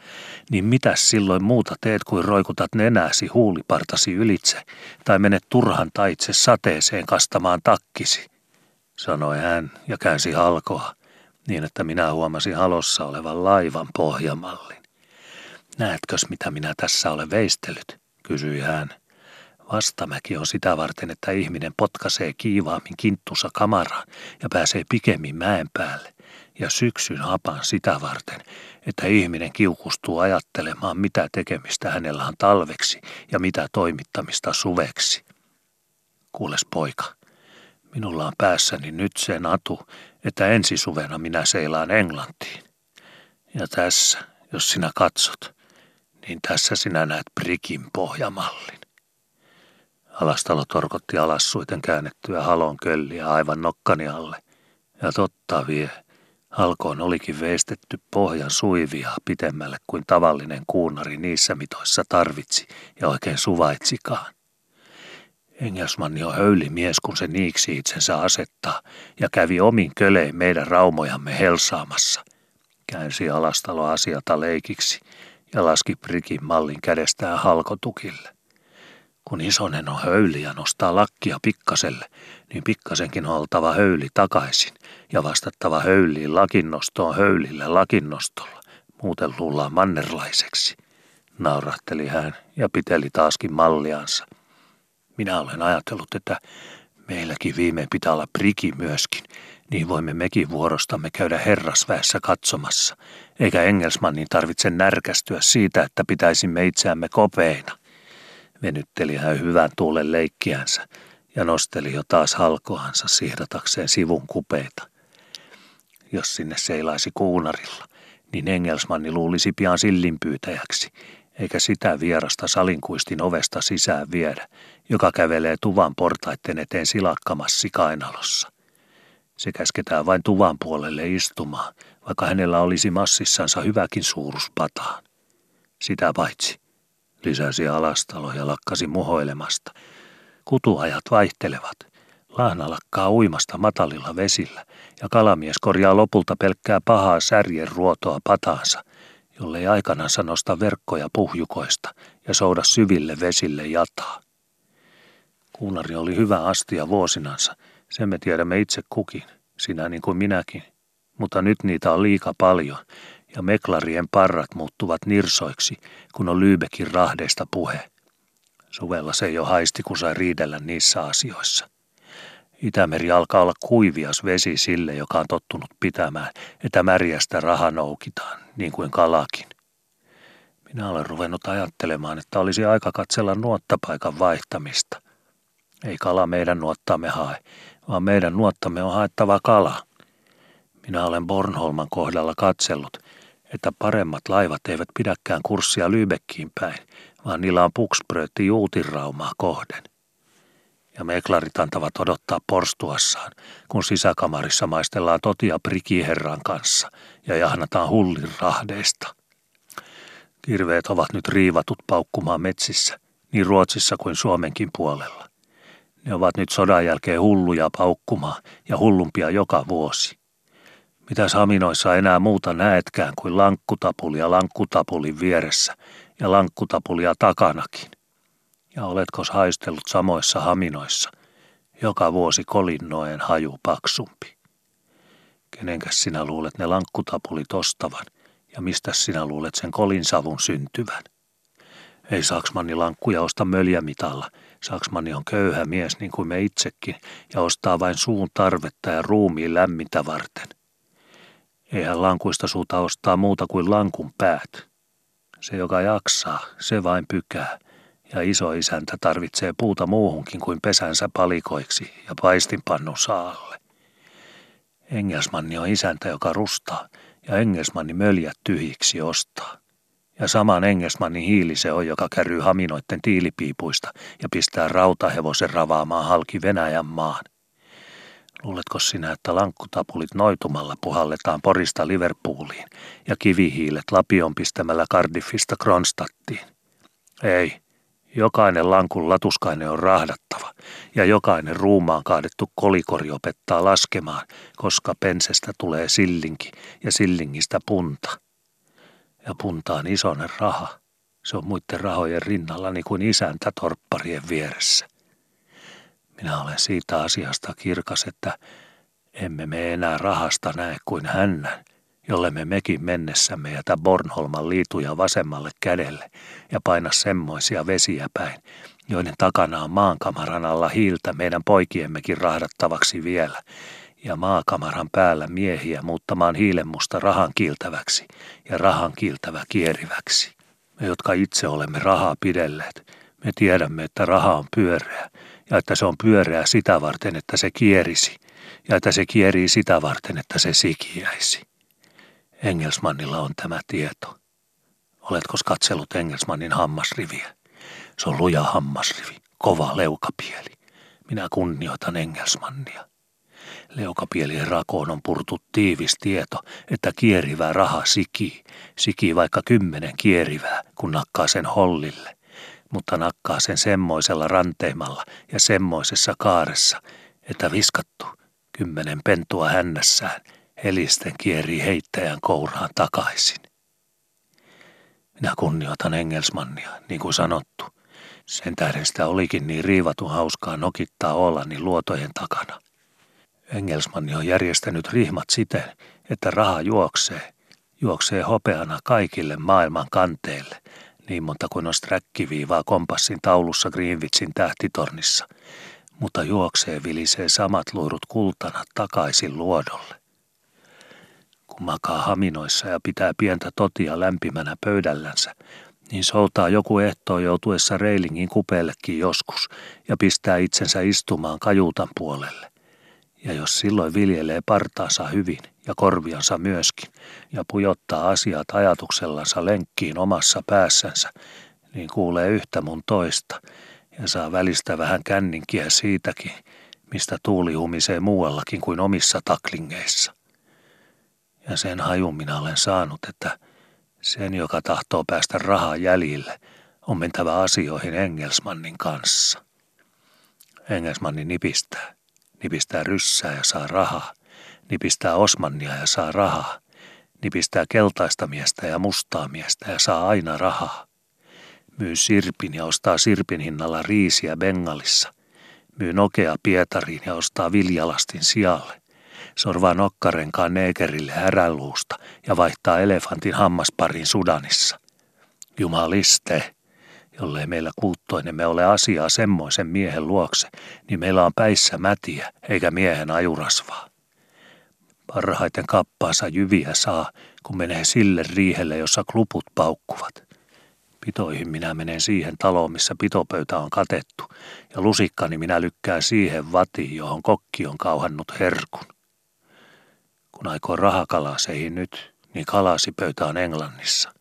niin mitäs silloin muuta teet kuin roikutat nenäsi huulipartasi ylitse tai menet turhan taitse sateeseen kastamaan takkisi, sanoi hän ja käänsi halkoa, niin että minä huomasin halossa olevan laivan pohjamallin. Näetkös mitä minä tässä olen veistellyt, kysyi hän Vastamäki on sitä varten, että ihminen potkaisee kiivaammin kinttussa kamaraan ja pääsee pikemmin mäen päälle. Ja syksyn hapan sitä varten, että ihminen kiukustuu ajattelemaan, mitä tekemistä hänellä on talveksi ja mitä toimittamista suveksi. Kuules poika, minulla on päässäni nyt se natu, että ensi suvena minä seilaan Englantiin. Ja tässä, jos sinä katsot, niin tässä sinä näet Brikin pohjamallin. Alastalo torkotti alassuiten käännettyä halon kölliä aivan nokkani alle. Ja totta vie, halkoon olikin veistetty pohjan suivia pitemmälle kuin tavallinen kuunari niissä mitoissa tarvitsi ja oikein suvaitsikaan. Engelsmanni on höylimies, kun se niiksi itsensä asettaa ja kävi omin kölein meidän raumojamme helsaamassa. Käänsi alastalo asiata leikiksi ja laski prikin mallin kädestään halkotukille. Kun isonen on höyli ja nostaa lakkia pikkaselle, niin pikkasenkin on oltava höyli takaisin ja vastattava höyliin lakinnostoon höylille lakinnostolla. Muuten luullaan mannerlaiseksi. Naurahteli hän ja piteli taaskin malliansa. Minä olen ajatellut, että meilläkin viimein pitää olla priki myöskin, niin voimme mekin vuorostamme käydä herrasväessä katsomassa, eikä Engelsmannin tarvitse närkästyä siitä, että pitäisimme itseämme kopeina. Venytteli hän hyvän tuulen leikkiänsä ja nosteli jo taas halkoansa sihdatakseen sivun kupeita. Jos sinne seilaisi kuunarilla, niin Engelsmanni luulisi pian sillinpyytäjäksi, eikä sitä vierasta salinkuistin ovesta sisään viedä, joka kävelee tuvan portaitten eteen silakkamassi kainalossa. Se käsketään vain tuvan puolelle istumaan, vaikka hänellä olisi massissansa hyväkin suurus pataan. Sitä paitsi, lisäsi alastalo ja lakkasi muhoilemasta. Kutuajat vaihtelevat. Lahna lakkaa uimasta matalilla vesillä ja kalamies korjaa lopulta pelkkää pahaa särjen ruotoa pataansa, jollei aikanansa nosta verkkoja puhjukoista ja souda syville vesille jataa. Kuunari oli hyvä astia vuosinansa, sen me tiedämme itse kukin, sinä niin kuin minäkin. Mutta nyt niitä on liika paljon ja meklarien parrat muuttuvat nirsoiksi, kun on Lyybekin rahdeista puhe. Suvella se jo haisti, kun sai riidellä niissä asioissa. Itämeri alkaa olla kuivias vesi sille, joka on tottunut pitämään, että märjästä raha noukitaan, niin kuin kalakin. Minä olen ruvennut ajattelemaan, että olisi aika katsella nuottapaikan vaihtamista. Ei kala meidän nuottamme hae, vaan meidän nuottamme on haettava kala. Minä olen Bornholman kohdalla katsellut, että paremmat laivat eivät pidäkään kurssia Lybekkiin päin, vaan niillä on pukspröötti juutiraumaa kohden. Ja meklarit antavat odottaa porstuassaan, kun sisäkamarissa maistellaan totia prikiherran kanssa ja jahnataan hullin rahdeista. Kirveet ovat nyt riivatut paukkumaan metsissä, niin Ruotsissa kuin Suomenkin puolella. Ne ovat nyt sodan jälkeen hulluja paukkumaan ja hullumpia joka vuosi. Mitä saminoissa enää muuta näetkään kuin lankkutapulia lankkutapulin vieressä ja lankkutapulia takanakin? Ja oletko haistellut samoissa haminoissa, joka vuosi kolinnoen haju paksumpi? Kenenkäs sinä luulet ne lankkutapulit ostavan ja mistä sinä luulet sen kolinsavun syntyvän? Ei Saksmanni lankkuja osta möljämitalla. Saksmanni on köyhä mies niin kuin me itsekin ja ostaa vain suun tarvetta ja ruumiin lämmintä varten. Eihän lankuista suuta ostaa muuta kuin lankun päät. Se, joka jaksaa, se vain pykää, ja iso isäntä tarvitsee puuta muuhunkin kuin pesänsä palikoiksi ja paistinpannun saalle. Engelsmanni on isäntä, joka rustaa, ja Engelsmanni möljät tyhjiksi ostaa. Ja saman Engelsmannin hiili se on, joka kärryy haminoitten tiilipiipuista ja pistää rautahevosen ravaamaan halki Venäjän maan. Luuletko sinä, että lankkutapulit noitumalla puhalletaan Porista Liverpooliin ja kivihiilet Lapion pistämällä Cardiffista Kronstattiin? Ei. Jokainen lankun latuskainen on rahdattava ja jokainen ruumaan kaadettu kolikori opettaa laskemaan, koska pensestä tulee sillinki ja sillingistä punta. Ja punta on isonen raha. Se on muiden rahojen rinnalla niin kuin isäntä torpparien vieressä. Minä olen siitä asiasta kirkas, että emme me enää rahasta näe kuin hännän, jolle me mekin mennessämme jätä Bornholman liituja vasemmalle kädelle ja paina semmoisia vesiä päin, joiden takana on maankamaran alla hiiltä meidän poikiemmekin rahdattavaksi vielä, ja maakamaran päällä miehiä muuttamaan hiilenmusta rahan kiiltäväksi ja rahan kiiltävä kieriväksi. Me, jotka itse olemme rahaa pidelleet, me tiedämme, että raha on pyöreä ja että se on pyöreä sitä varten, että se kierisi ja että se kierii sitä varten, että se sikiäisi. Engelsmannilla on tämä tieto. Oletko katsellut Engelsmannin hammasriviä? Se on luja hammasrivi, kova leukapieli. Minä kunnioitan Engelsmannia. Leukapielien rakoon on purtu tiivis tieto, että kierivä raha sikii, sikii vaikka kymmenen kierivää, kun nakkaa sen hollille mutta nakkaa sen semmoisella ranteimalla ja semmoisessa kaaressa, että viskattu kymmenen pentua hännässään helisten kierii heittäjän kouraan takaisin. Minä kunnioitan Engelsmannia, niin kuin sanottu. Sen tähden sitä olikin niin riivatu hauskaa nokittaa Olannin luotojen takana. Engelsmanni on järjestänyt rihmat siten, että raha juoksee, juoksee hopeana kaikille maailman kanteille – niin monta kuin on sträkkiviivaa kompassin taulussa Greenwichin tähtitornissa, mutta juoksee vilisee samat luurut kultana takaisin luodolle. Makaa haminoissa ja pitää pientä totia lämpimänä pöydällänsä, niin soutaa joku ehto joutuessa reilingin kupeellekin joskus ja pistää itsensä istumaan kajuutan puolelle. Ja jos silloin viljelee partaansa hyvin ja korviansa myöskin ja pujottaa asiat ajatuksellansa lenkkiin omassa päässänsä, niin kuulee yhtä mun toista ja saa välistä vähän känninkiä siitäkin, mistä tuuli humisee muuallakin kuin omissa taklingeissa. Ja sen hajun minä olen saanut, että sen, joka tahtoo päästä rahaa jäljille, on mentävä asioihin Engelsmannin kanssa. Engelsmanni nipistää nipistää ryssää ja saa rahaa, nipistää Osmannia ja saa rahaa, nipistää keltaista miestä ja mustaa miestä ja saa aina rahaa. Myy sirpin ja ostaa sirpin hinnalla riisiä Bengalissa. Myy nokea Pietariin ja ostaa viljalastin sijalle. Sorvaa nokkarenkaan neekerille häräluusta ja vaihtaa elefantin hammasparin Sudanissa. Jumaliste, jollei meillä me ole asiaa semmoisen miehen luokse, niin meillä on päissä mätiä eikä miehen ajurasvaa. Parhaiten kappaansa jyviä saa, kun menee sille riihelle, jossa kluput paukkuvat. Pitoihin minä menen siihen taloon, missä pitopöytä on katettu, ja lusikkani minä lykkään siihen vatiin, johon kokki on kauhannut herkun. Kun aikoo rahakalaseihin nyt, niin kalasipöytä on Englannissa,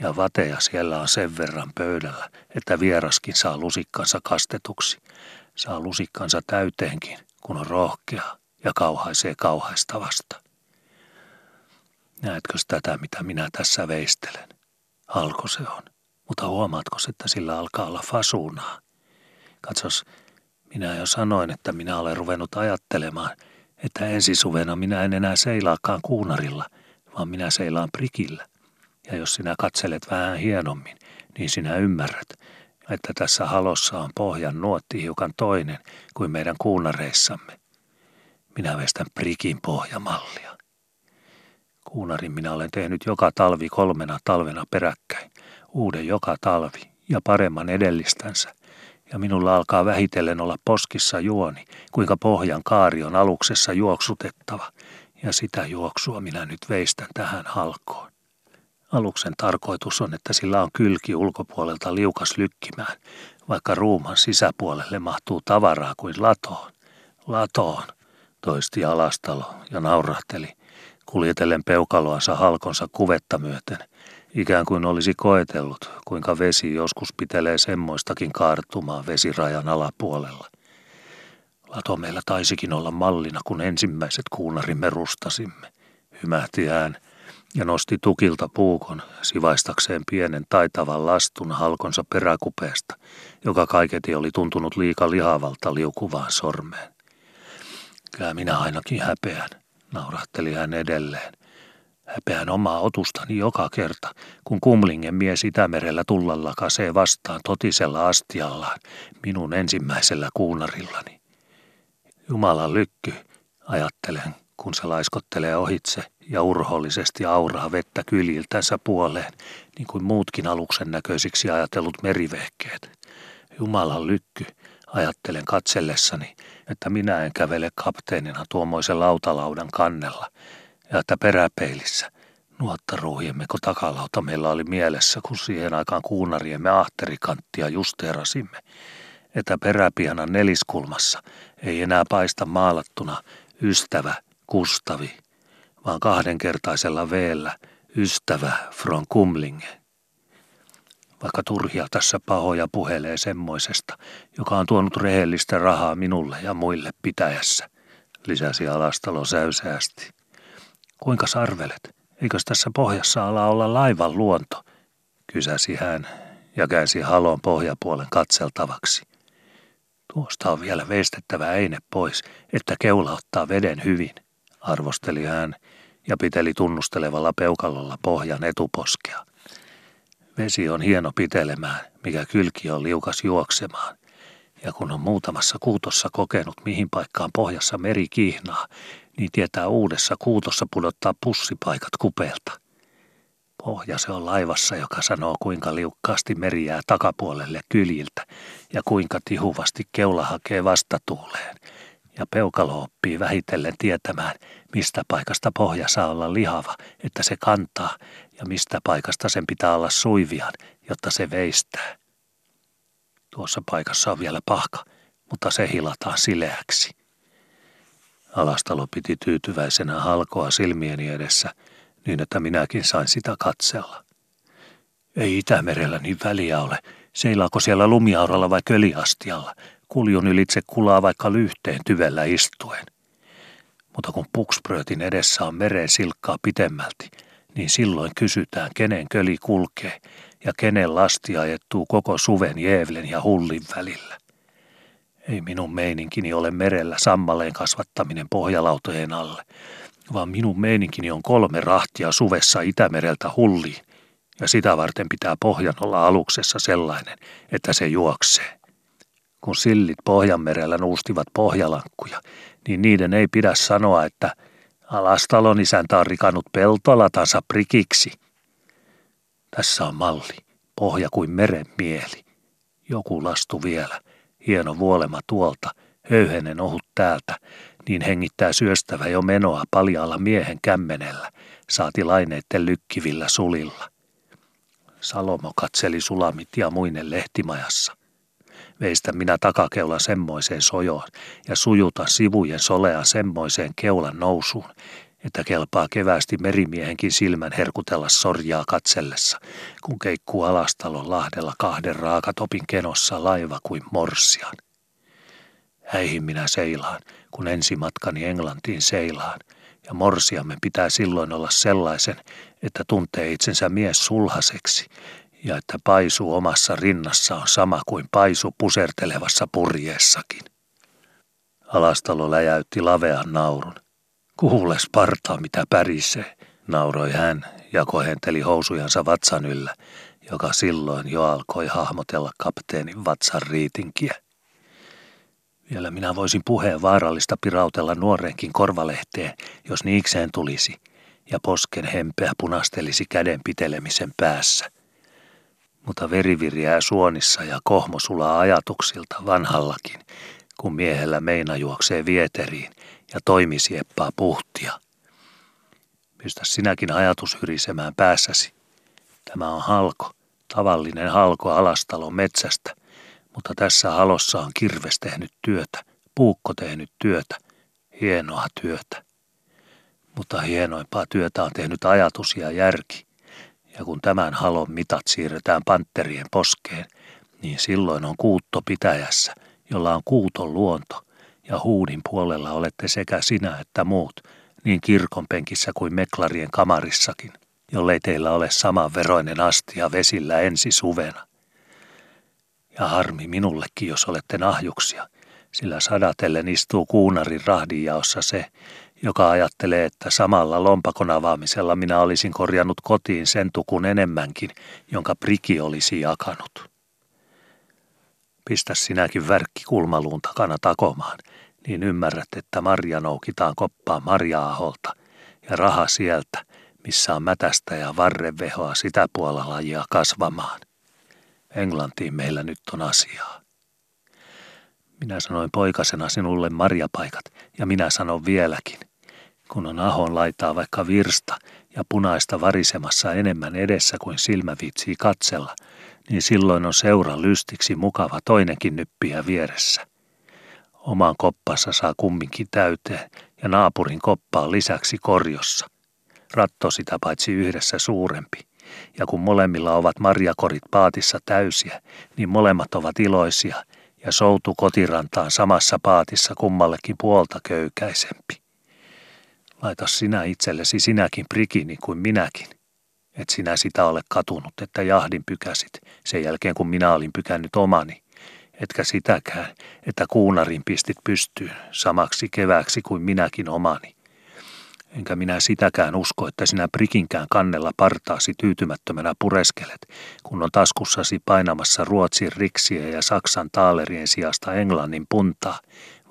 ja vateja siellä on sen verran pöydällä, että vieraskin saa lusikkansa kastetuksi, saa lusikkansa täyteenkin, kun on rohkea ja kauhaisee kauhaistavasta. Näetkö tätä, mitä minä tässä veistelen? Halko se on. Mutta huomaatko, että sillä alkaa olla fasuunaa? Katsos, minä jo sanoin, että minä olen ruvennut ajattelemaan, että ensisuvena minä en enää seilaakaan kuunarilla, vaan minä seilaan prikillä. Ja jos sinä katselet vähän hienommin, niin sinä ymmärrät, että tässä halossa on pohjan nuotti hiukan toinen kuin meidän kuunareissamme. Minä veistän prikin pohjamallia. Kuunarin minä olen tehnyt joka talvi kolmena talvena peräkkäin, uuden joka talvi ja paremman edellistänsä. Ja minulla alkaa vähitellen olla poskissa juoni, kuinka pohjan kaari on aluksessa juoksutettava, ja sitä juoksua minä nyt veistän tähän halkoon. Aluksen tarkoitus on, että sillä on kylki ulkopuolelta liukas lykkimään, vaikka ruuman sisäpuolelle mahtuu tavaraa kuin latoon. Latoon, toisti Alastalo ja naurahteli, kuljetellen peukaloansa halkonsa kuvetta myöten, ikään kuin olisi koetellut, kuinka vesi joskus pitelee semmoistakin kaartumaa vesirajan alapuolella. Lato meillä taisikin olla mallina, kun ensimmäiset kuunarimme rustasimme, hymähti hän ja nosti tukilta puukon sivaistakseen pienen taitavan lastun halkonsa peräkupeesta, joka kaiketi oli tuntunut liika lihavalta liukuvaan sormeen. Kyllä minä ainakin häpeän, naurahteli hän edelleen. Häpeän omaa otustani joka kerta, kun kumlingen mies Itämerellä tullalla kasee vastaan totisella astiallaan minun ensimmäisellä kuunarillani. Jumalan lykky, ajattelen, kun se laiskottelee ohitse ja urhollisesti auraa vettä kyljiltänsä puoleen, niin kuin muutkin aluksen näköisiksi ajatellut merivehkeet. Jumalan lykky, ajattelen katsellessani, että minä en kävele kapteenina tuommoisen lautalaudan kannella, ja että peräpeilissä nuottaruuhiemmeko takalauta meillä oli mielessä, kun siihen aikaan kuunariemme ahterikanttia justeerasimme, että peräpianan neliskulmassa ei enää paista maalattuna ystävä Kustavi, vaan kahdenkertaisella veellä ystävä from Kumlinge. Vaikka turhia tässä pahoja puhelee semmoisesta, joka on tuonut rehellistä rahaa minulle ja muille pitäjässä, lisäsi Alastalo säyseästi. Kuinka sarvelet? Eikös tässä pohjassa ala olla laivan luonto? Kysäsi hän ja käänsi halon pohjapuolen katseltavaksi. Tuosta on vielä veistettävä eine pois, että keula ottaa veden hyvin, arvosteli hän ja piteli tunnustelevalla peukalolla pohjan etuposkea. Vesi on hieno pitelemään, mikä kylki on liukas juoksemaan. Ja kun on muutamassa kuutossa kokenut, mihin paikkaan pohjassa meri kihnaa, niin tietää uudessa kuutossa pudottaa pussipaikat kupeelta. Pohja se on laivassa, joka sanoo kuinka liukkaasti meri jää takapuolelle kyljiltä ja kuinka tihuvasti keula hakee vastatuuleen. Ja peukalo oppii vähitellen tietämään, mistä paikasta pohja saa olla lihava, että se kantaa, ja mistä paikasta sen pitää olla suivian, jotta se veistää. Tuossa paikassa on vielä pahka, mutta se hilataan sileäksi. Alastalo piti tyytyväisenä halkoa silmieni edessä, niin että minäkin sain sitä katsella. Ei Itämerellä niin väliä ole, seilaako siellä lumiauralla vai köliastialla, kuljun ylitse kulaa vaikka lyhteen tyvellä istuen. Mutta kun pukspröötin edessä on mereen silkkaa pitemmälti, niin silloin kysytään, kenen köli kulkee ja kenen lasti ajettuu koko suven Jeevlen ja Hullin välillä. Ei minun meininkini ole merellä sammaleen kasvattaminen pohjalautojen alle, vaan minun meininkini on kolme rahtia suvessa Itämereltä hulliin, ja sitä varten pitää pohjan olla aluksessa sellainen, että se juoksee. Kun sillit Pohjanmerellä nuustivat pohjalankkuja, niin niiden ei pidä sanoa, että alastalon isäntä on rikannut peltolatansa prikiksi. Tässä on malli, pohja kuin meren mieli. Joku lastu vielä, hieno vuolema tuolta, höyhenen ohut täältä, niin hengittää syöstävä jo menoa paljaalla miehen kämmenellä, saati laineitten lykkivillä sulilla. Salomo katseli sulamit ja muinen lehtimajassa. Veistä minä takakeula semmoiseen sojoon ja sujuta sivujen solea semmoiseen keulan nousuun, että kelpaa kevästi merimiehenkin silmän herkutella sorjaa katsellessa, kun keikkuu alastalon lahdella kahden raakatopin kenossa laiva kuin morsian. Häihin minä seilaan, kun ensimatkani Englantiin seilaan, ja morsiamme pitää silloin olla sellaisen, että tuntee itsensä mies sulhaseksi, ja että paisu omassa rinnassa on sama kuin paisu pusertelevassa purjeessakin. Alastalo läjäytti lavean naurun. Kuule Sparta, mitä pärisee, nauroi hän ja kohenteli housujansa vatsan yllä, joka silloin jo alkoi hahmotella kapteenin vatsan riitinkiä. Vielä minä voisin puheen vaarallista pirautella nuorenkin korvalehteen, jos niikseen tulisi, ja posken hempeä punastelisi käden pitelemisen päässä. Mutta veriviriää suonissa ja kohmo sulaa ajatuksilta vanhallakin, kun miehellä meina juoksee vieteriin ja toimisieppaa puhtia. Pystä sinäkin ajatus hyrisemään päässäsi. Tämä on halko, tavallinen halko alastalon metsästä – mutta tässä halossa on kirves tehnyt työtä, puukko tehnyt työtä, hienoa työtä. Mutta hienoimpaa työtä on tehnyt ajatus ja järki. Ja kun tämän halon mitat siirretään pantterien poskeen, niin silloin on kuutto pitäjässä, jolla on kuuton luonto, ja huudin puolella olette sekä sinä että muut, niin kirkonpenkissä kuin meklarien kamarissakin, jollei teillä ole saman veroinen astia vesillä ensi suvena. Ja harmi minullekin, jos olette nahjuksia, sillä sadatellen istuu kuunarin rahdinjaossa se, joka ajattelee, että samalla lompakon avaamisella minä olisin korjannut kotiin sen tukun enemmänkin, jonka priki olisi jakanut. Pistä sinäkin värkki kulmaluun takana takomaan, niin ymmärrät, että marja noukitaan koppaan marjaaholta ja raha sieltä, missä on mätästä ja varrevehoa sitä puolella lajia kasvamaan. Englantiin meillä nyt on asiaa. Minä sanoin poikasena sinulle marjapaikat, ja minä sanon vieläkin. Kun on ahon laitaa vaikka virsta ja punaista varisemassa enemmän edessä kuin silmä viitsii katsella, niin silloin on seura lystiksi mukava toinenkin nyppiä vieressä. Oman koppansa saa kumminkin täyteen ja naapurin koppa on lisäksi korjossa. Ratto sitä paitsi yhdessä suurempi – ja kun molemmilla ovat marjakorit paatissa täysiä, niin molemmat ovat iloisia ja soutu kotirantaan samassa paatissa kummallekin puolta köykäisempi. Laita sinä itsellesi sinäkin prikini kuin minäkin. Et sinä sitä ole katunut, että jahdin pykäsit sen jälkeen kun minä olin pykännyt omani. Etkä sitäkään, että kuunarin pistit pystyyn samaksi keväksi kuin minäkin omani enkä minä sitäkään usko, että sinä prikinkään kannella partaasi tyytymättömänä pureskelet, kun on taskussasi painamassa Ruotsin riksiä ja Saksan taalerien sijasta Englannin puntaa,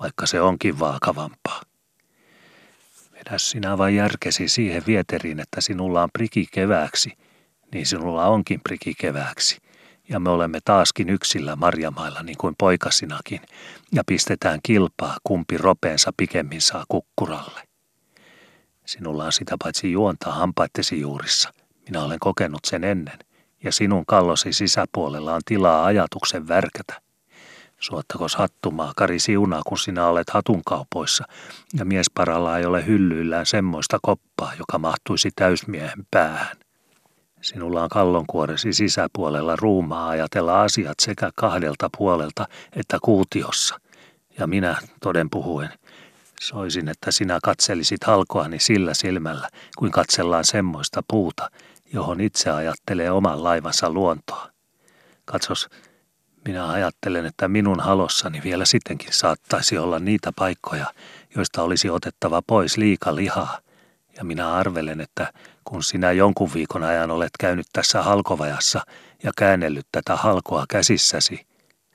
vaikka se onkin vaakavampaa. Vedä sinä vain järkesi siihen vieteriin, että sinulla on priki kevääksi, niin sinulla onkin priki kevääksi. Ja me olemme taaskin yksillä marjamailla niin kuin poikasinakin, ja pistetään kilpaa, kumpi ropeensa pikemmin saa kukkuralle. Sinulla on sitä paitsi juontaa hampaittesi juurissa. Minä olen kokenut sen ennen. Ja sinun kallosi sisäpuolella on tilaa ajatuksen värkätä. Suottakos hattumaa kari siunaa, kun sinä olet hatunkaupoissa, ja miesparalla ei ole hyllyillään semmoista koppaa, joka mahtuisi täysmiehen päähän. Sinulla on kallonkuoresi sisäpuolella ruumaa ajatella asiat sekä kahdelta puolelta että kuutiossa. Ja minä, toden puhuen, Soisin, että sinä katselisit halkoani sillä silmällä, kuin katsellaan semmoista puuta, johon itse ajattelee oman laivansa luontoa. Katsos, minä ajattelen, että minun halossani vielä sittenkin saattaisi olla niitä paikkoja, joista olisi otettava pois liika lihaa. Ja minä arvelen, että kun sinä jonkun viikon ajan olet käynyt tässä halkovajassa ja käännellyt tätä halkoa käsissäsi,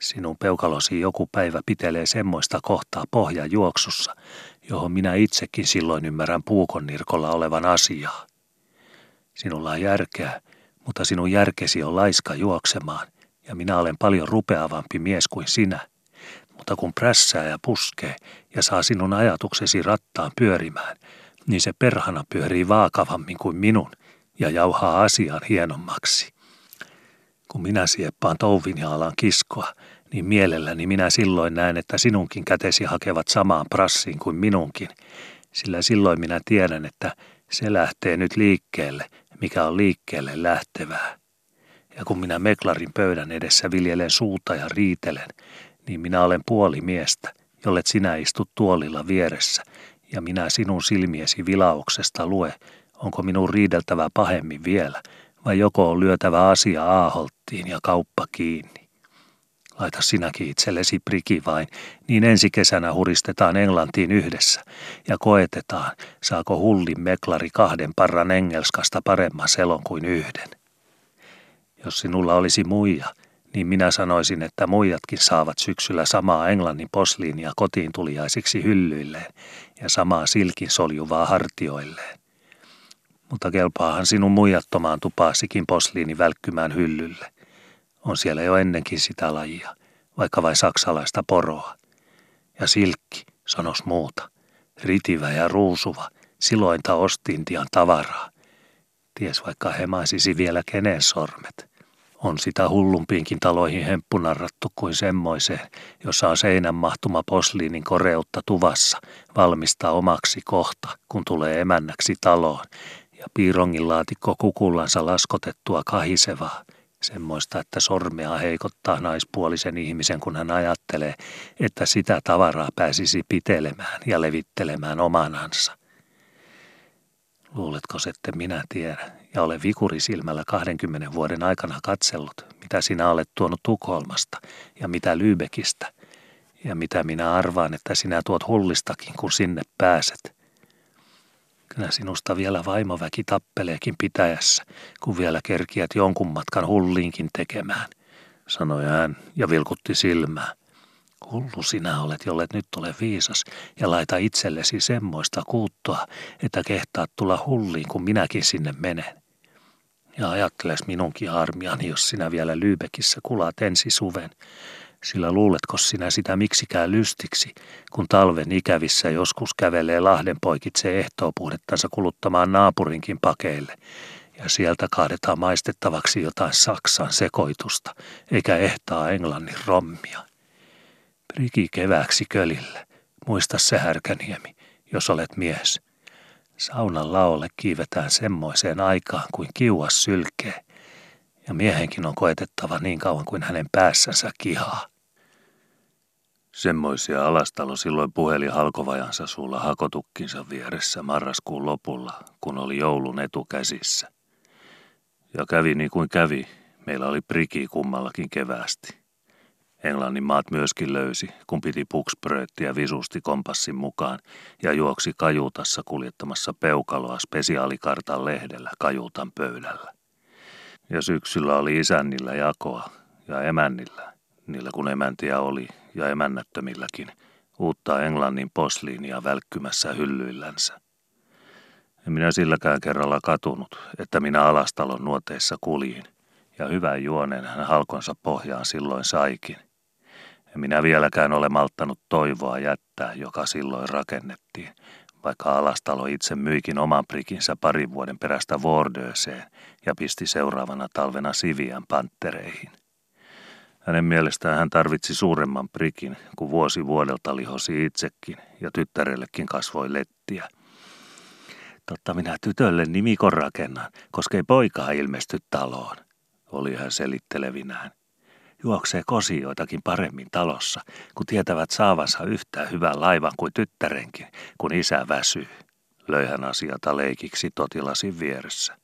Sinun peukalosi joku päivä pitelee semmoista kohtaa pohjajuoksussa, johon minä itsekin silloin ymmärrän puukonnirkolla olevan asiaa. Sinulla on järkeä, mutta sinun järkesi on laiska juoksemaan, ja minä olen paljon rupeavampi mies kuin sinä. Mutta kun prässää ja puskee ja saa sinun ajatuksesi rattaan pyörimään, niin se perhana pyörii vaakavammin kuin minun ja jauhaa asian hienommaksi. Kun minä sieppaan touvin ja alan kiskoa, niin mielelläni minä silloin näen, että sinunkin kätesi hakevat samaan prassiin kuin minunkin, sillä silloin minä tiedän, että se lähtee nyt liikkeelle, mikä on liikkeelle lähtevää. Ja kun minä meklarin pöydän edessä viljelen suuta ja riitelen, niin minä olen puoli miestä, jollet sinä istut tuolilla vieressä, ja minä sinun silmiesi vilauksesta lue, onko minun riideltävä pahemmin vielä, vai joko on lyötävä asia aaholttiin ja kauppa kiinni. Laita sinäkin itsellesi priki vain, niin ensi kesänä huristetaan Englantiin yhdessä ja koetetaan, saako hullin meklari kahden parran engelskasta paremman selon kuin yhden. Jos sinulla olisi muija, niin minä sanoisin, että muijatkin saavat syksyllä samaa Englannin posliinia kotiin tuliaisiksi hyllyilleen ja samaa silkin soljuvaa hartioilleen. Mutta kelpaahan sinun muijattomaan tupaasikin posliini välkkymään hyllylle. On siellä jo ennenkin sitä lajia, vaikka vain saksalaista poroa. Ja silkki, sanos muuta, ritivä ja ruusuva, silointa ostintian tavaraa. Ties vaikka hemaisisi vielä kenen sormet. On sitä hullumpiinkin taloihin hemppunarrattu kuin semmoiseen, jossa on seinän mahtuma posliinin koreutta tuvassa, valmistaa omaksi kohta, kun tulee emännäksi taloon, ja piirongin laatikko kukullansa laskotettua kahisevaa, semmoista, että sormea heikottaa naispuolisen ihmisen, kun hän ajattelee, että sitä tavaraa pääsisi pitelemään ja levittelemään omanansa. Luuletko, että minä tiedän ja olen vikurisilmällä 20 vuoden aikana katsellut, mitä sinä olet tuonut Tukholmasta ja mitä Lybekistä ja mitä minä arvaan, että sinä tuot hullistakin, kun sinne pääset. Kyllä sinusta vielä vaimoväki tappeleekin pitäjässä, kun vielä kerkiät jonkun matkan hulliinkin tekemään, sanoi hän ja vilkutti silmää. Hullu sinä olet, jollet nyt ole viisas, ja laita itsellesi semmoista kuuttoa, että kehtaat tulla hulliin, kun minäkin sinne menen. Ja ajatteles minunkin armiani, jos sinä vielä Lyybekissä kulaat ensi suven, sillä luuletko sinä sitä miksikään lystiksi, kun talven ikävissä joskus kävelee Lahden poikitse ehtoopuhdettansa kuluttamaan naapurinkin pakeille, ja sieltä kaadetaan maistettavaksi jotain Saksan sekoitusta, eikä ehtaa Englannin rommia. Priki kevääksi kölille. Muista se härkäniemi, jos olet mies. Saunan laolle kiivetään semmoiseen aikaan kuin kiuas sylkee, ja miehenkin on koetettava niin kauan kuin hänen päässänsä kihaa. Semmoisia alastalo silloin puheli halkovajansa suulla hakotukkinsa vieressä marraskuun lopulla, kun oli joulun etukäsissä. Ja kävi niin kuin kävi, meillä oli priki kummallakin keväästi. Englannin maat myöskin löysi, kun piti puksprööttiä visusti kompassin mukaan ja juoksi kajuutassa kuljettamassa peukaloa spesiaalikartan lehdellä kajuutan pöydällä. Ja syksyllä oli isännillä jakoa ja emännillä, niillä kun emäntiä oli ja emännättömilläkin, uutta Englannin posliinia välkkymässä hyllyillänsä. En minä silläkään kerralla katunut, että minä alastalon nuoteissa kuljin, ja hyvän juonen hän halkonsa pohjaan silloin saikin – en minä vieläkään ole malttanut toivoa jättää, joka silloin rakennettiin, vaikka alastalo itse myikin oman prikinsä parin vuoden perästä Vordöseen ja pisti seuraavana talvena Sivian panttereihin. Hänen mielestään hän tarvitsi suuremman prikin, kun vuosi vuodelta lihosi itsekin ja tyttärellekin kasvoi lettiä. Totta minä tytölle nimikon rakennan, koska ei poikaa ilmesty taloon, oli hän selittelevinään juoksee kosioitakin paremmin talossa, kun tietävät saavansa yhtä hyvän laivan kuin tyttärenkin, kun isä väsyy. Löi hän asiata leikiksi totilasin vieressä.